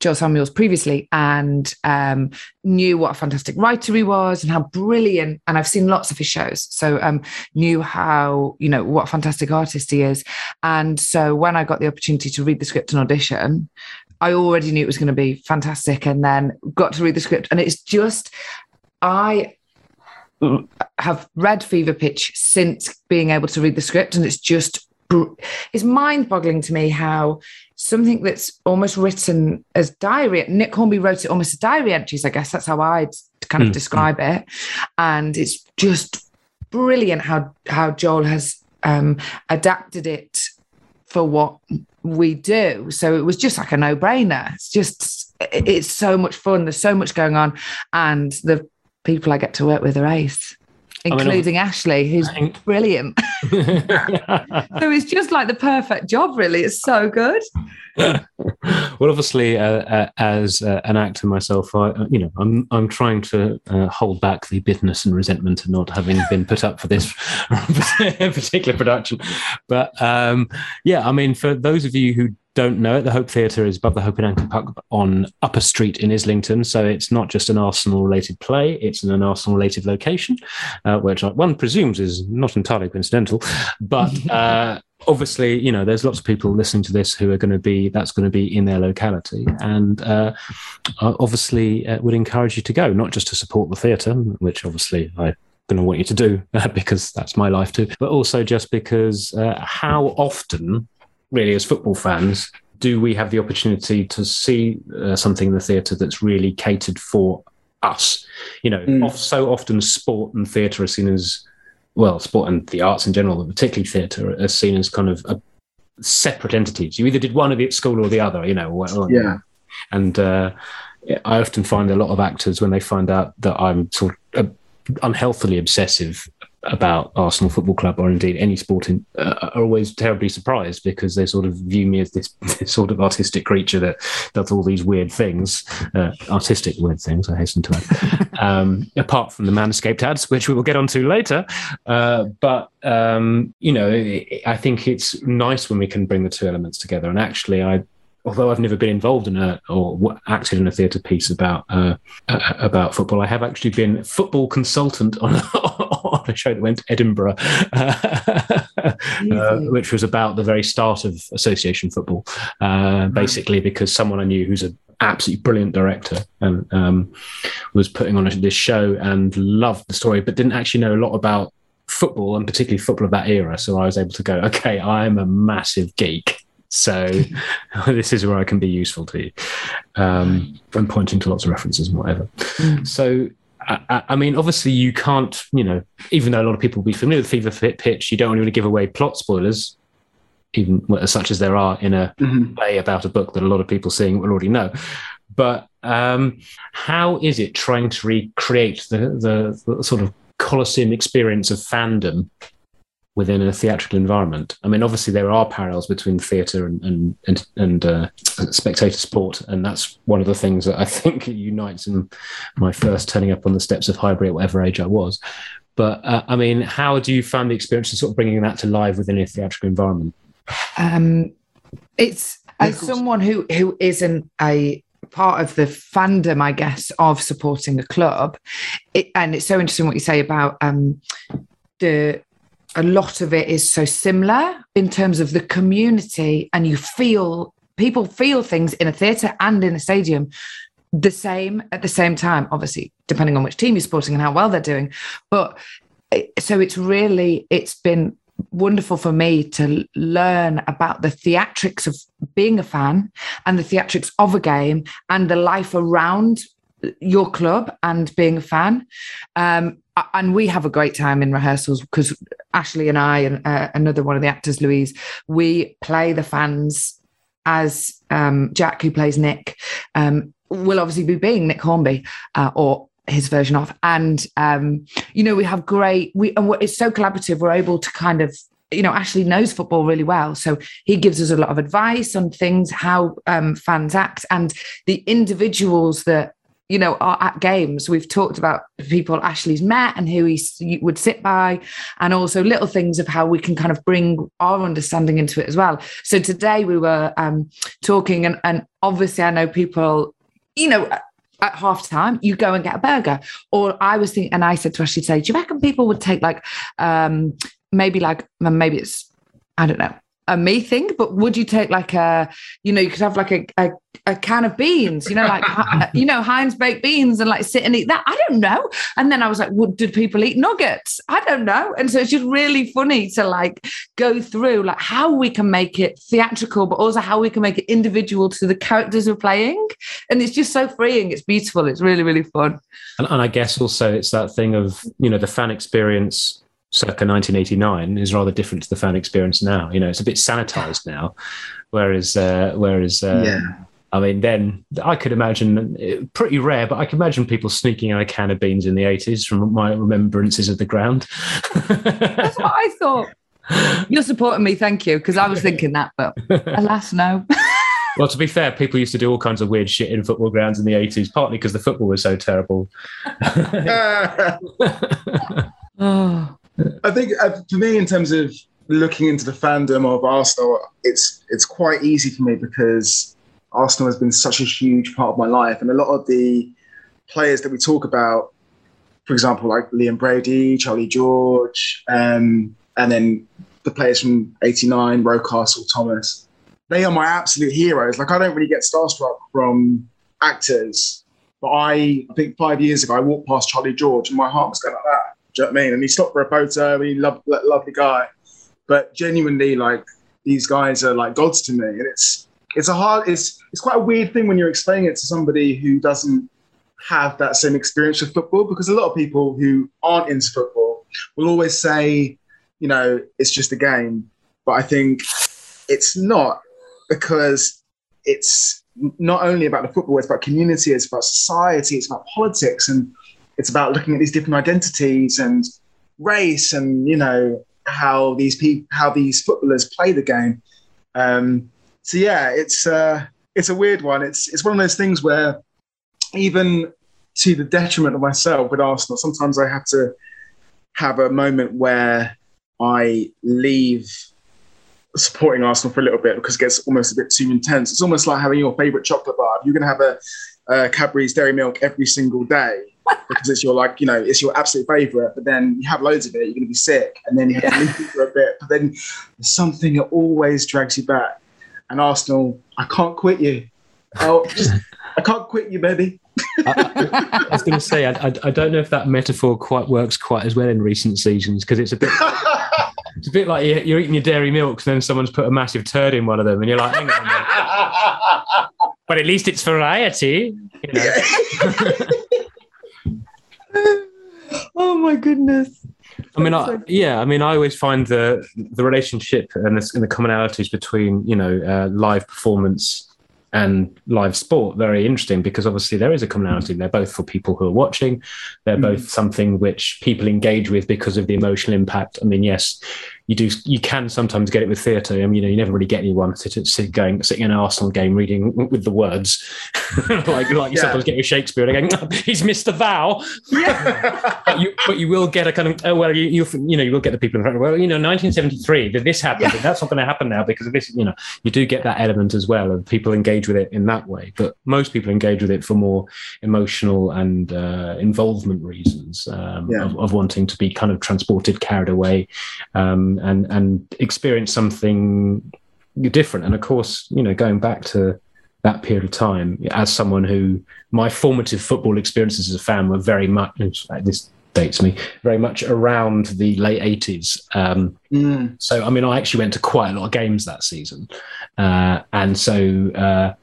Joel Samuels, previously, and um, knew what a fantastic writer he was and how brilliant. And I've seen lots of his shows, so um, knew how you know what a fantastic artist he is. And so when I got the opportunity to read the script and audition, I already knew it was going to be fantastic, and then got to read the script, and it's just I have read Fever Pitch since being able to read the script, and it's just it's mind-boggling to me how something that's almost written as diary. Nick Hornby wrote it almost as diary entries. I guess that's how I'd kind of mm. describe it, and it's just brilliant how how Joel has um, adapted it for what we do. So it was just like a no-brainer. It's just it's so much fun. There's so much going on, and the people I get to work with are ace, including I mean, Ashley, who's brilliant. so it's just like the perfect job, really. It's so good. well, obviously, uh, uh, as uh, an actor myself, I, uh, you know, I'm I'm trying to uh, hold back the bitterness and resentment of not having been put up for this particular production. But um, yeah, I mean, for those of you who don't know it, the Hope Theatre is above the Hope and Anchor Pub on Upper Street in Islington. So it's not just an Arsenal related play, it's in an Arsenal related location, uh, which one presumes is not entirely coincidental. But uh, obviously, you know, there's lots of people listening to this who are going to be, that's going to be in their locality. And uh, obviously, uh, would encourage you to go, not just to support the theatre, which obviously I going to want you to do because that's my life too, but also just because uh, how often really, as football fans, do we have the opportunity to see uh, something in the theatre that's really catered for us? You know, mm. off, so often sport and theatre are seen as, well, sport and the arts in general, but particularly theatre, are seen as kind of a, separate entities. You either did one of it at school or the other, you know. Or, yeah. And uh, I often find a lot of actors when they find out that I'm sort of uh, unhealthily obsessive about Arsenal Football Club or indeed any sport in, uh, are always terribly surprised because they sort of view me as this, this sort of artistic creature that does all these weird things, uh, artistic weird things, I hasten to add, um, apart from the Manscaped ads, which we will get onto later. Uh, but, um, you know, I think it's nice when we can bring the two elements together. And actually, I although I've never been involved in a or acted in a theatre piece about uh, about football, I have actually been football consultant on, on a show that went to Edinburgh, uh, which was about the very start of association football. Uh, basically, because someone I knew who's an absolutely brilliant director and um, was putting on this show and loved the story, but didn't actually know a lot about football and particularly football of that era. So I was able to go, okay, I'm a massive geek so this is where I can be useful to you. Um, I'm pointing to lots of references and whatever. Mm. So I, I, mean, obviously, you can't, you know, even though a lot of people will be familiar with Fever Fit Pitch, you don't want to give away plot spoilers, even such as there are in a mm-hmm. play about a book that a lot of people seeing will already know. But um, how is it trying to recreate the, the, the sort of Colosseum experience of fandom within a theatrical environment. I mean, obviously there are parallels between theatre and and and, and uh, spectator sport, and that's one of the things that I think unites in my first turning up on the steps of Highbury at whatever age I was. But uh, I mean, how do you find the experience of sort of bringing that to life within a theatrical environment? Um, it's as someone who who isn't a part of the fandom, I guess, of supporting a club. It, and it's so interesting what you say about um, the a lot of it is so similar in terms of the community, and you feel people feel things in a theatre and in a stadium the same at the same time, obviously, depending on which team you're supporting and how well they're doing. But so it's really, it's been wonderful for me to learn about the theatrics of being a fan and the theatrics of a game and the life around your club and being a fan. Um, and we have a great time in rehearsals because Ashley and I and uh, another one of the actors, Louise, we play the fans as um, Jack, who plays Nick, um, will obviously be being Nick Hornby uh, or his version of. And um, you know, we have great. We and it's so collaborative. We're able to kind of you know, Ashley knows football really well. So he gives us a lot of advice on things, how um, fans act, and the individuals that you know, are at games. We've talked about people Ashley's met and who he would sit by, and also little things of how we can kind of bring our understanding into it as well. So today we were um, talking, and, and obviously I know people, you know, at half time, you go and get a burger. Or I was thinking, and I said to Ashley, say, do you reckon people would take like, um, maybe like, maybe it's, I don't know, a me thing, but would you take like a, you know, you could have like a, a, a can of beans, you know, like, you know, Heinz baked beans and like sit and eat that. I don't know. And then I was like, well, did people eat nuggets? I don't know. And so it's just really funny to like go through like how we can make it theatrical, but also how we can make it individual to the characters we're playing. And it's just so freeing. It's beautiful. It's really, really fun. And, and I guess also it's that thing of, you know, the fan experience circa 1989 is rather different to the fan experience now. You know, it's a bit sanitized now, whereas uh, whereas uh, yeah. I mean, then I could imagine pretty rare, but I can imagine people sneaking out a can of beans in the 80s from my remembrances of the ground. That's what I thought. You're supporting me, thank you, because I was thinking that, but alas, no. well, to be fair, people used to do all kinds of weird shit in football grounds in the 80s, partly because the football was so terrible. oh. I think uh, for me, in terms of looking into the fandom of Arsenal, it's it's quite easy for me because Arsenal has been such a huge part of my life, and a lot of the players that we talk about, for example, like Liam Brady, Charlie George, um, and then the players from '89, Rocastle, Thomas, they are my absolute heroes. Like I don't really get starstruck from actors, but I, I think five years ago I walked past Charlie George and my heart was going like that you know what I mean? And he stopped for a photo. He loved, lovely guy, but genuinely, like these guys are like gods to me. And it's it's a hard, it's it's quite a weird thing when you're explaining it to somebody who doesn't have that same experience with football, because a lot of people who aren't into football will always say, you know, it's just a game. But I think it's not because it's not only about the football, it's about community, it's about society, it's about politics. And it's about looking at these different identities and race and you know how these people how these footballers play the game um, so yeah it's uh, it's a weird one it's it's one of those things where even to the detriment of myself with arsenal sometimes i have to have a moment where i leave supporting Arsenal for a little bit because it gets almost a bit too intense. It's almost like having your favorite chocolate bar. You're going to have a, a Cadbury's Dairy Milk every single day because it's your like you know it's your absolute favorite. But then you have loads of it, you're going to be sick, and then you have to leave it for a bit. But then there's something that always drags you back. And Arsenal, I can't quit you. Oh, just I can't quit you, baby. I, I was going to say, I, I, I don't know if that metaphor quite works quite as well in recent seasons because it's a bit. It's a bit like you're, you're eating your dairy milks, and then someone's put a massive turd in one of them, and you're like, "Hang on, but at least it's variety." You know? oh my goodness. I mean, I, yeah, I mean, I always find the the relationship and the, and the commonalities between you know uh, live performance and live sport very interesting because obviously there is a commonality. They're both for people who are watching. They're Mm. both something which people engage with because of the emotional impact. I mean, yes, you do. You can sometimes get it with theatre. I mean, you know, you never really get anyone sit, sit going sitting in an Arsenal game reading with the words like like you Yeah. sometimes get with Shakespeare and going, he's missed the vow yeah. but you but you will get a kind of oh well you you you know you will get the people in front of well you know 1973 that this happened Yeah. and that's not going to happen now because of this you know you do get that element as well of people engage with it in that way but most people engage with it for more emotional and uh, involvement reasons um, Yeah. of, of wanting to be kind of transported carried away um, and and experience something different. And of course you know going back to that period of time as someone who my formative football experiences as a fan were very much this dates me very much around the late 80s um, Mm. so i mean i actually went to quite a lot of games that season. Uh, and so uh,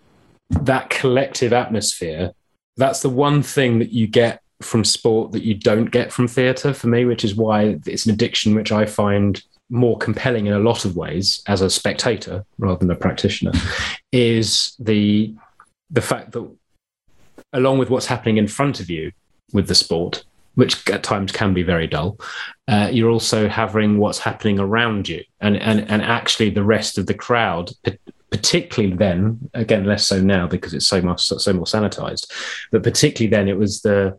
that collective atmosphere that's the one thing that you get from sport that you don't get from theatre for me which is why it's an addiction which i find more compelling in a lot of ways as a spectator rather than a practitioner is the the fact that along with what's happening in front of you with the sport which at times can be very dull uh, you're also having what's happening around you. And and and actually the rest of the crowd particularly then again less so now because it's so much so more sanitized but particularly then it was the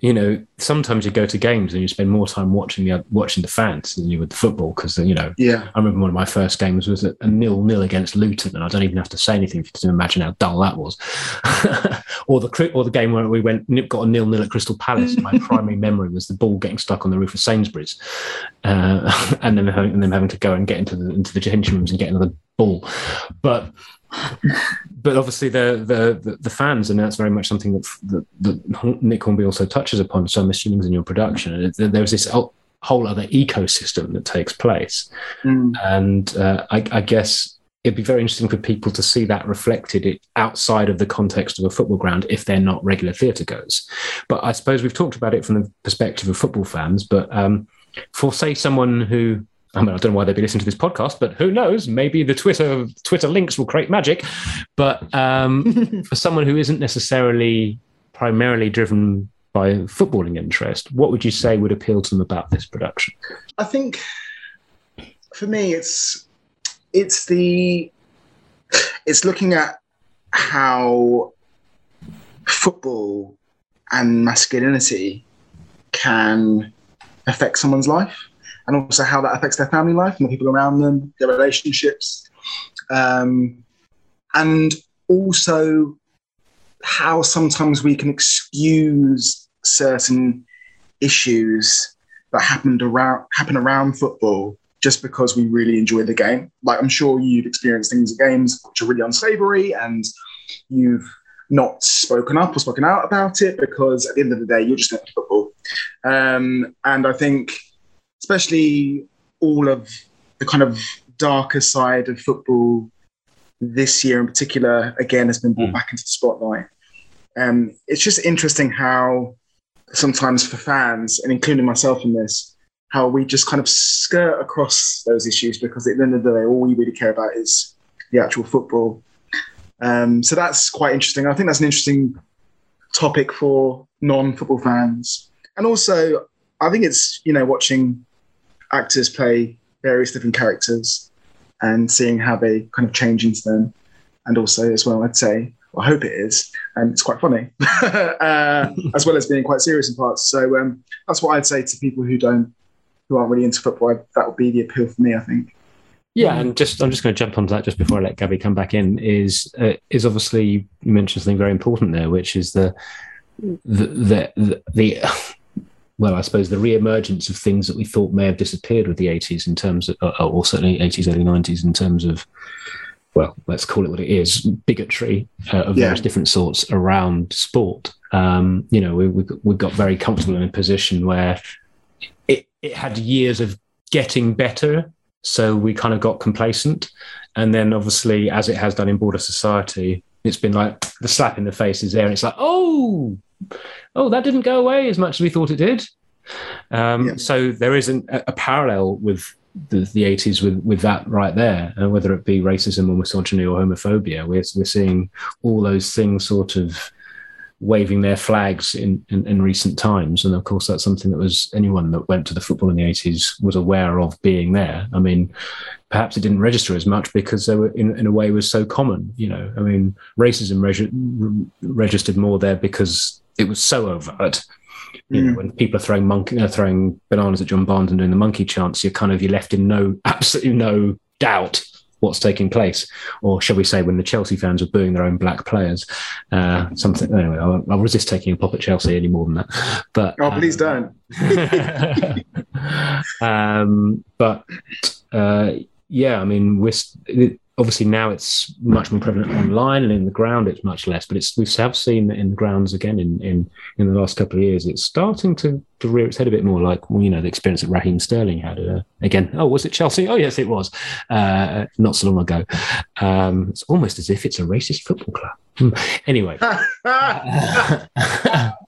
you know sometimes you go to games and you spend more time watching the watching the fans than you would the football because you know Yeah. I remember one of my first games was a, nil nil against Luton, and I don't even have to say anything to imagine how dull that was. or the or the game where we went got a nil nil at Crystal Palace. my primary memory was the ball getting stuck on the roof of Sainsbury's, uh, and then having, and then having to go and get into the into the changing rooms and get another ball. But but obviously the, the the the fans, and that's very much something that that, that Nick Hornby also touches upon. So I'm assuming in your production, there's this whole other ecosystem that takes place Mm. and uh, I, I guess it'd be very interesting for people to see that reflected outside of the context of a football ground if they're not regular theatre goers. But I suppose we've talked about it from the perspective of football fans. But um, for say someone who I mean, I don't know why they'd be listening to this podcast, but who knows? Maybe the Twitter Twitter links will create magic. But um, for someone who isn't necessarily primarily driven by footballing interest, what would you say would appeal to them about this production? I think for me, it's it's the it's looking at how football and masculinity can affect someone's life, and also how that affects their family life and the people around them, their relationships, um, and also how sometimes we can excuse certain issues that happened around happen around football just because we really enjoy the game. Like I'm sure you've experienced things at games which are really unsavory and you've not spoken up or spoken out about it because at the end of the day you're just into football. Um, and I think especially all of the kind of darker side of football this year in particular again has been brought Mm. back into the spotlight. Um, it's just interesting how sometimes for fans, and including myself in this, how we just kind of skirt across those issues because at the end of the day, all we really care about is the actual football. Um, so that's quite interesting. I think that's an interesting topic for non-football fans, and also I think it's you know watching actors play various different characters and seeing how they kind of change into them, and also as well, I'd say. I hope it is, and it's quite funny, uh, as well as being quite serious in parts. So um, that's what I'd say to people who don't, who aren't really into football. That would be the appeal for me, I think. Yeah, and just I'm just going to jump onto that just before I let Gabby come back in. Is uh, is obviously you mentioned something very important there, which is the the the, the, the well, I suppose the re-emergence of things that we thought may have disappeared with the 80s in terms of, uh, or certainly 80s, early 90s in terms of, well, let's call it what it is, bigotry uh, of Yeah. various different sorts around sport. Um, you know, we, we, we got very comfortable in a position where it, it had years of getting better. So we kind of got complacent. And then obviously, as it has done in broader society, it's been like the slap in the face is there. And it's like, oh, oh, that didn't go away as much as we thought it did. Um, Yeah. So there isn't a, a parallel with the, the 80s with, with that right there, uh, whether it be racism or misogyny or homophobia. We're, we're seeing all those things sort of waving their flags in, in, in recent times. And of course, that's something that was anyone that went to the football in the 80s was aware of being there. I mean, perhaps it didn't register as much because they were in, in a way was so common you know i mean racism regi- re- registered more there because it was so overt you know Mm. when people are throwing monkey uh, throwing bananas at john barnes and doing the monkey chants you're kind of you're left in no absolutely no doubt what's taking place or shall we say when the chelsea fans were booing their own black players uh something anyway I'll, I'll resist taking a pop at chelsea any more than that but Oh, please um, don't. um, but uh, yeah, I mean, we're obviously now it's much more prevalent online, and in the ground it's much less. But it's we have seen that in the grounds again in in in the last couple of years. It's starting to to rear its head a bit more, like well, you know the experience that Raheem Sterling had uh, again. Oh, was it Chelsea? Oh, yes, it was. Uh, not so long ago. Um, it's almost as if it's a racist football club. Hmm. Anyway.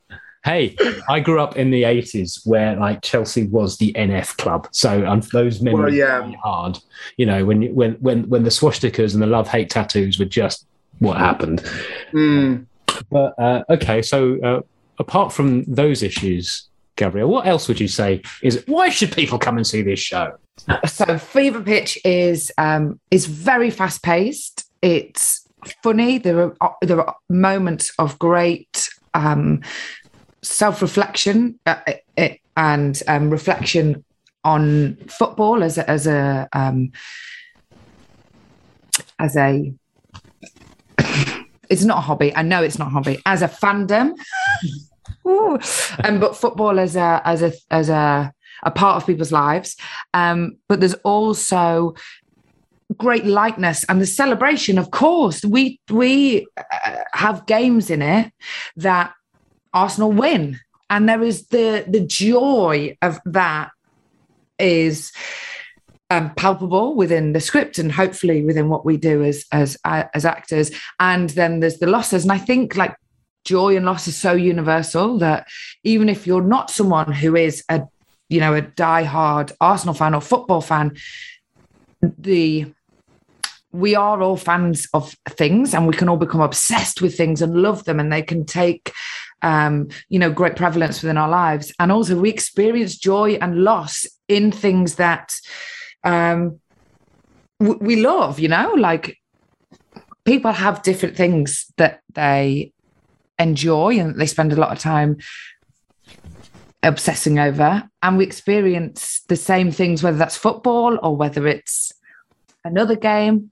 hey, I grew up in the 80s where like Chelsea was the NF club. So um, those memories Well, yeah. are really hard. You know, when when when when the swastikas and the love hate tattoos were just what happened. Mm. But uh, okay, so uh, apart from those issues, Gabrielle, what else would you say is why should people come and see this show? So Fever Pitch is um, is very fast paced. It's funny. There are there are moments of great um, self reflection uh, and um, reflection on football as a, as a um, as a. It's not a hobby. I know it's not a hobby. As a fandom, Ooh. um, but football as a as a as a a part of people's lives. Um, but there's also great lightness and the celebration. Of course, we we uh, have games in it that Arsenal win, and there is the the joy of that is um, palpable within the script and hopefully within what we do as as uh, as actors. And then there's the losses, and I think like joy and loss is so universal that even if you're not someone who is a you know a die-hard Arsenal fan or football fan, the we are all fans of things and we can all become obsessed with things and love them and they can take um, you know great prevalence within our lives. And also we experience joy and loss in things that um, w- we love you know? Like people have different things that they enjoy and they spend a lot of time obsessing over. And we experience the same things whether that's football or whether it's another game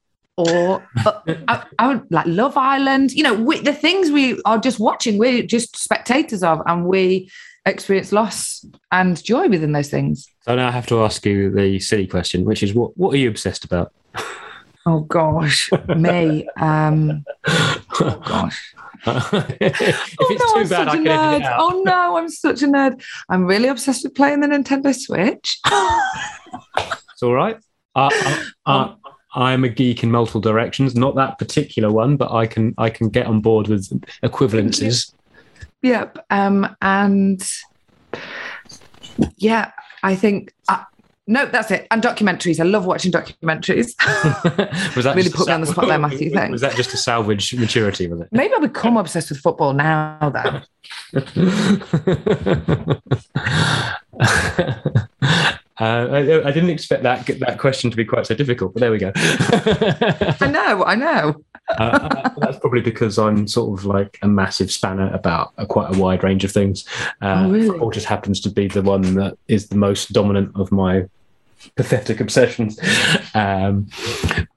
or uh, I, I would like Love Island. You know, we, the things we are just watching, we're just spectators of, and we experience loss and joy within those things. So now I have to ask you the silly question, which is what what are you obsessed about? Oh gosh, me. Um, oh gosh. if oh it's no, too I'm bad, I such a can edit nerd. it out. Oh no, I'm such a nerd. I'm really obsessed with playing the Nintendo Switch. It's all right. Uh, uh, uh, I'm a geek in multiple directions. Not that particular one, but I can I can get on board with equivalences. Yep. Um, and yeah, I think. Uh, no, that's it. And documentaries. I love watching documentaries. was that Really put me on the spot there, Matthew, Was thanks. that just a salvage maturity? Was it? Maybe I'll become obsessed with football now, though. Uh, I, I didn't expect that that question to be quite so difficult, but there we go. I know, I know. uh, that's probably because I'm sort of like a massive spanner about a, quite a wide range of things. Uh, Oh, really? Football just happens to be the one that is the most dominant of my pathetic obsessions. Um,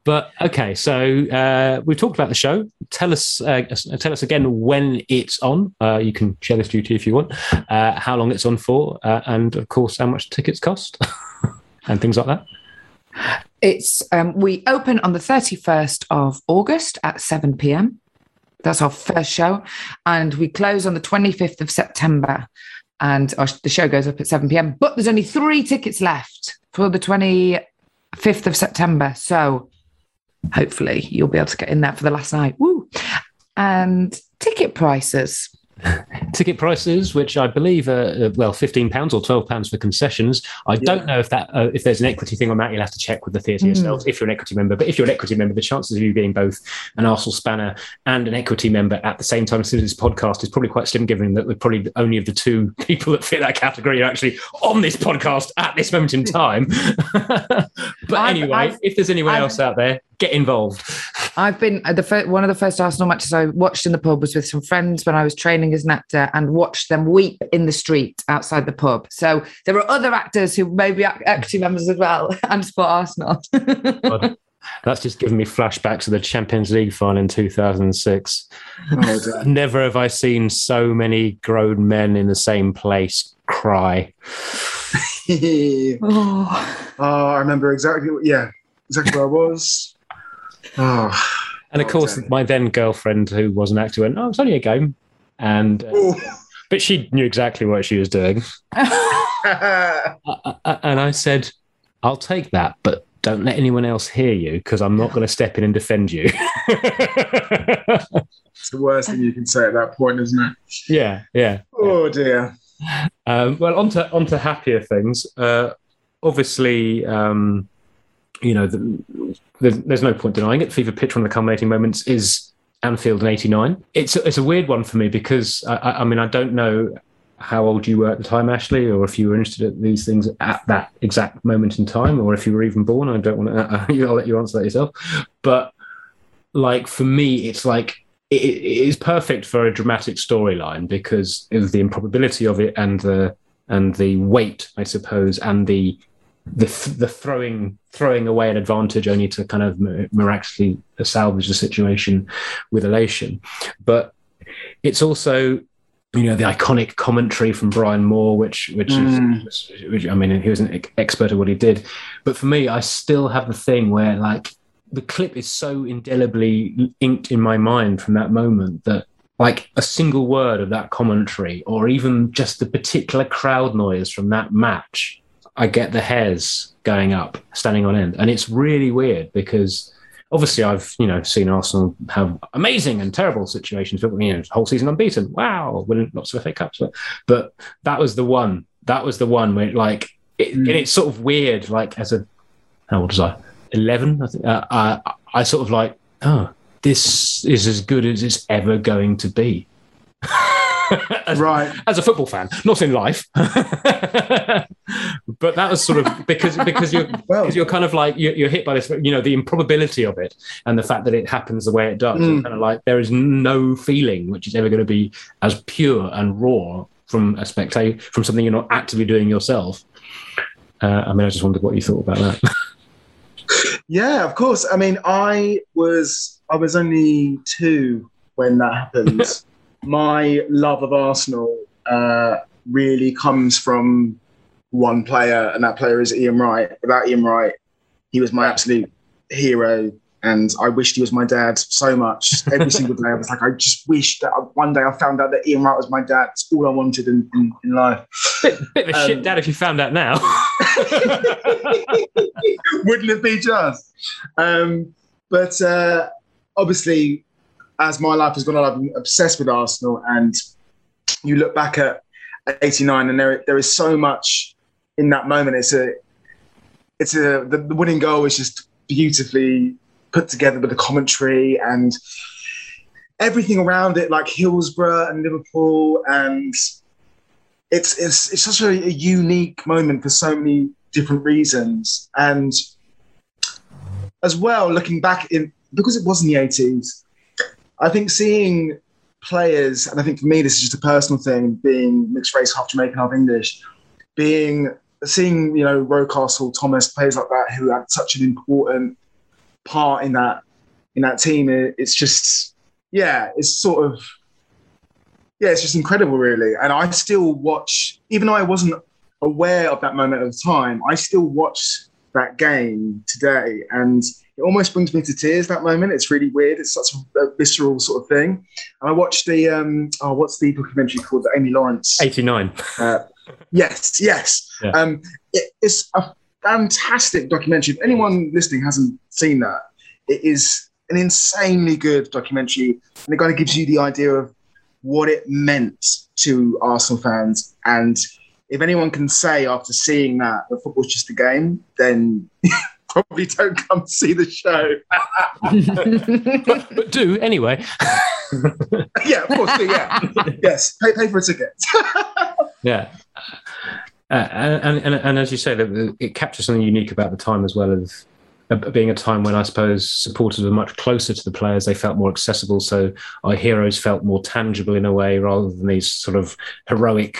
but okay, so uh, we've talked about the show. Tell us, uh, tell us again when it's on. Uh, you can share this duty if you want. Uh, how long it's on for, uh, and of course, how much tickets cost, and things like that. It's um, we open on the 31st of August at 7 p.m. That's our first show, and we close on the 25th of September. And our, the show goes up at 7 p.m. But there's only three tickets left for the 25th of September. So hopefully you'll be able to get in there for the last night. Woo! And ticket prices. ticket prices, which I believe are uh, well, fifteen pounds or twelve pounds for concessions. I yeah. don't know if that uh, if there's an equity thing on that. You'll have to check with the theatre mm. yourselves if you're an equity member. But if you're an equity member, the chances of you being both an Arsenal spanner and an equity member at the same time as this podcast is probably quite slim, given that we're probably only of the two people that fit that category are actually on this podcast at this moment in time. but I've, anyway, I've, if there's anyone I've, else out there, get involved. I've been uh, the first, one of the first Arsenal matches I watched in the pub was with some friends when I was training as an actor and watched them weep in the street outside the pub. So there are other actors who may be active members as well and support Arsenal. God, that's just giving me flashbacks of the Champions League final in 2006. Oh, Never have I seen so many grown men in the same place cry. oh. oh, I remember exactly. Yeah, exactly where I was. Oh, and of course, my then girlfriend, who was an actor, went, "Oh, it's only a game," and uh, but she knew exactly what she was doing. uh, and I said, "I'll take that, but don't let anyone else hear you because I'm not going to step in and defend you." it's the worst thing you can say at that point, isn't it? Yeah, yeah. Oh dear. Um, well, onto onto happier things. Uh, obviously, um, you know, the, the, there's no point denying it. Fever Pitch, one of the culminating moments, is Anfield in '89. It's it's a weird one for me because I, I, mean I don't know how old you were at the time, Ashley, or if you were interested in these things at that exact moment in time, or if you were even born. I don't want to. I'll let you answer that yourself. But like for me, it's like it, it is perfect for a dramatic storyline because of the improbability of it and the and the weight, I suppose, and the the the throwing throwing away an advantage only to kind of miraculously salvage the situation with elation. But it's also you know the iconic commentary from Brian Moore, which which, mm. is, which I mean he was an expert at what he did, but for me I still have the thing where like the clip is so indelibly inked in my mind from that moment that like a single word of that commentary or even just the particular crowd noise from that match I get the hairs going up, standing on end, and it's really weird because obviously I've you know seen Arsenal have amazing and terrible situations, but you know whole season unbeaten, wow, winning lots of FA Cups, but, but that was the one, that was the one where like, it, mm. and it's sort of weird, like as a how old was I? Eleven, I think. Uh, I, I sort of like, oh, this is as good as it's ever going to be. as, right. As a football fan, not in life. but that was sort of because because you're well, you're kind of like you're, you're, hit by this, you know, the improbability of it and the fact that it happens the way it does. Mm. Kind of like there is no feeling which is ever going to be as pure and raw from a spectator from something you're not actively doing yourself. Uh, I mean, I just wondered what you thought about that. yeah, of course. I mean, I was I was only two when that happened my love of Arsenal uh, really comes from one player, and that player is Ian Wright. Without Ian Wright, he was my absolute hero, and I wished he was my dad so much. Every single day, I was like, I just wish that one day I found out that Ian Wright was my dad. It's all I wanted in, in, in life. Bit, bit of a um, shit dad if you found out now. Wouldn't it be just? Um, but uh, obviously, as my life has gone on, I've been obsessed with Arsenal. And you look back at 89, and there there is so much in that moment. It's a it's a the, the winning goal is just beautifully put together with the commentary and everything around it, like Hillsborough and Liverpool, and it's it's it's such a, a unique moment for so many different reasons. And as well, looking back in because it was in the 80s, I think seeing players, and I think for me this is just a personal thing, being mixed race, half Jamaican, half English, being seeing you know Rocastle, Thomas, players like that who had such an important part in that in that team. it- It's just yeah, it's sort of yeah, it's just incredible, really. And I still watch, even though I wasn't aware of that moment at the time, I still watch that game today, and it almost brings me to tears. That moment, it's really weird. It's such a, visceral sort of thing. And I watched the um, oh, what's the documentary called? The Amy Lawrence. 89. Uh, yes, yes. Yeah. Um, it, it's a fantastic documentary. If anyone listening hasn't seen that, it is an insanely good documentary, and it kind of gives you the idea of what it meant to Arsenal fans. And if anyone can say after seeing that that football's just a game, then probably don't come see the show. but, but do anyway. yeah, of course, do, yeah, yes, pay, pay for a ticket. Yeah. Uh, and, and and as you say, that it captures something unique about the time as well as uh, being a time when I suppose supporters were much closer to the players. They felt more accessible, so our heroes felt more tangible in a way, rather than these sort of heroic,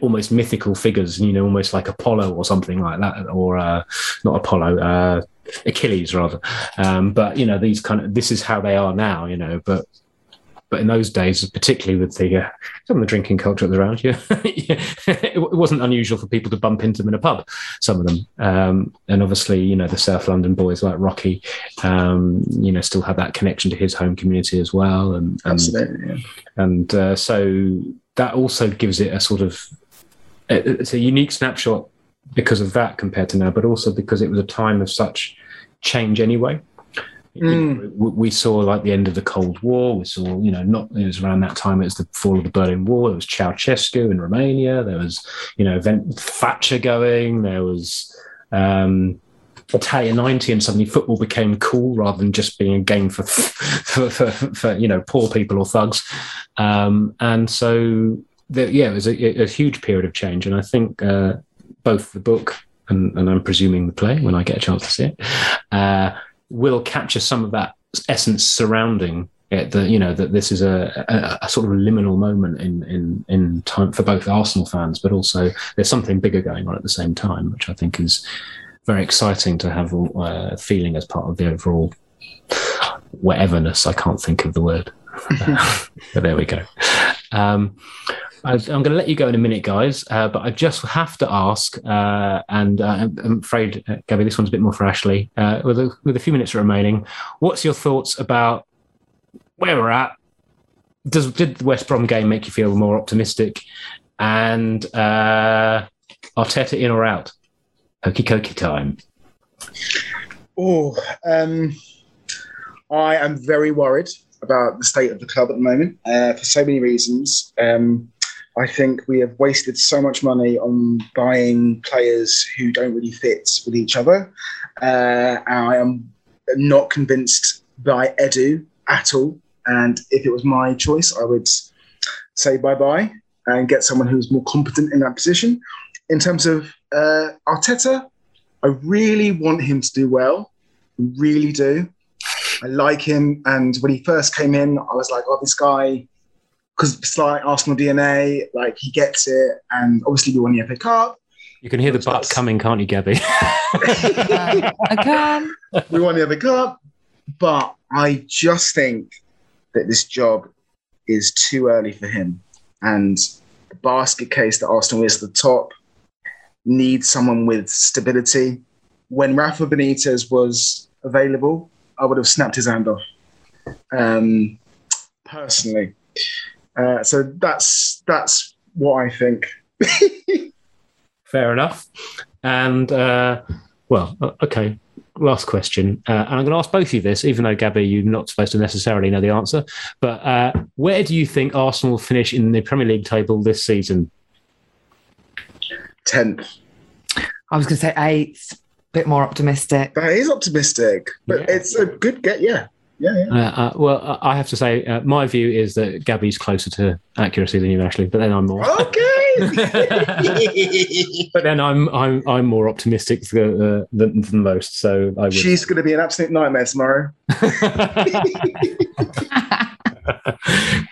almost mythical figures. You know, almost like Apollo or something like that, or uh, not Apollo, uh, Achilles rather. Um, but you know, these kind of this is how they are now. You know, but but in those days, particularly with the uh, some of the drinking culture that was around, yeah, yeah, it, wasn't unusual for people to bump into them in a pub. Some of them, um, and obviously, you know, the South London boys like Rocky, um, you know, still have that connection to his home community as well, and and, Absolutely, yeah. and uh, so that also gives it a sort of it's a unique snapshot because of that compared to now, but also because it was a time of such change anyway. Know, we we saw like the end of the Cold War. We saw, you know, not it was around that time. It was the fall of the Berlin Wall. It was Ceausescu in Romania. There was, you know, Thatcher going. There was um, Italia ninety, and suddenly football became cool rather than just being a game for for, for, for you know poor people or thugs. Um, and so, the, yeah, it was a, a huge period of change. And I think uh, both the book and, and I'm presuming the play when I get a chance to see it. Uh, will capture some of that essence surrounding it. That you know that this is a, a, a sort of liminal moment in in in time for both Arsenal fans, but also there's something bigger going on at the same time, which I think is very exciting to have uh, feeling as part of the overall whateverness. I can't think of the word, but there we go. Um, I- I'm going to let you go in a minute, guys, uh, but I just have to ask, uh, and uh, I'm I'm afraid, uh, Gabby, this one's a bit more for Ashley. Uh, with, a, with a few minutes remaining, what's your thoughts about where we're at? Does did the West Brom game make you feel more optimistic? And uh, Arteta in or out? Hokey cokey time. Oh, um, I am very worried about the state of the club at the moment uh, for so many reasons. Um, I think we have wasted so much money on buying players who don't really fit with each other. Uh, I am not convinced by Edu at all. And if it was my choice, I would say bye bye and get someone who's more competent in that position. In terms of uh, Arteta, I really want him to do well. Really do. I like him. And when he first came in, I was like, oh, this guy, because it's like Arsenal DNA, like he gets it. And obviously, we won the FA Cup. You can hear the Which but coming, can't you, Gabby? I can. we won the FA Cup. But I just think that this job is too early for him. And the basket case that Arsenal is at the top needs someone with stability. When Rafa Benitez was available, I would have snapped his hand off. Um, personally. Uh, so that's that's what I think. Fair enough. And uh, well, okay. Last question, uh, and I'm going to ask both of you this, even though Gabby, you're not supposed to necessarily know the answer. But uh, where do you think Arsenal finish in the Premier League table this season? Tenth. I was going to say eighth, bit more optimistic. That is optimistic, but Yeah. it's a good get. Yeah, yeah, yeah. Uh, uh, well, I I have to say, uh, my view is that Gabby's closer to accuracy than you, Ashley. But then I'm more. Okay. but then I'm I'm I'm more optimistic uh, than, than most. So I would. She's going to be an absolute nightmare tomorrow.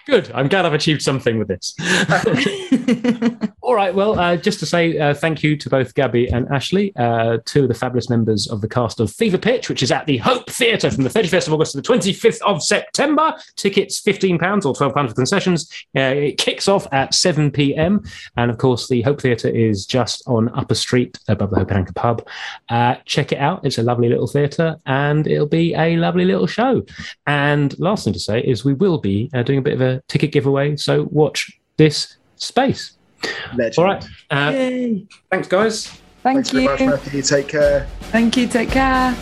Good. I'm glad I've achieved something with this. All right. Well, uh, just to say uh, thank you to both Gabby and Ashley, uh, two of the fabulous members of the cast of Fever Pitch, which is at the Hope Theatre from the 31st of August to the 25th of September. Tickets £15 or £12 for concessions. Uh, it kicks off at 7 p.m. And of course, the Hope Theatre is just on Upper Street above the Hope and Anchor pub. Uh, check it out. It's a lovely little theatre and it'll be a lovely little show. And last thing to say is we will be uh, doing a bit of a ticket giveaway. So watch this space. Legend. All right. Uh, thanks, guys. Thank Thanks very you. much, Matthew. Take care. Thank you. Take care.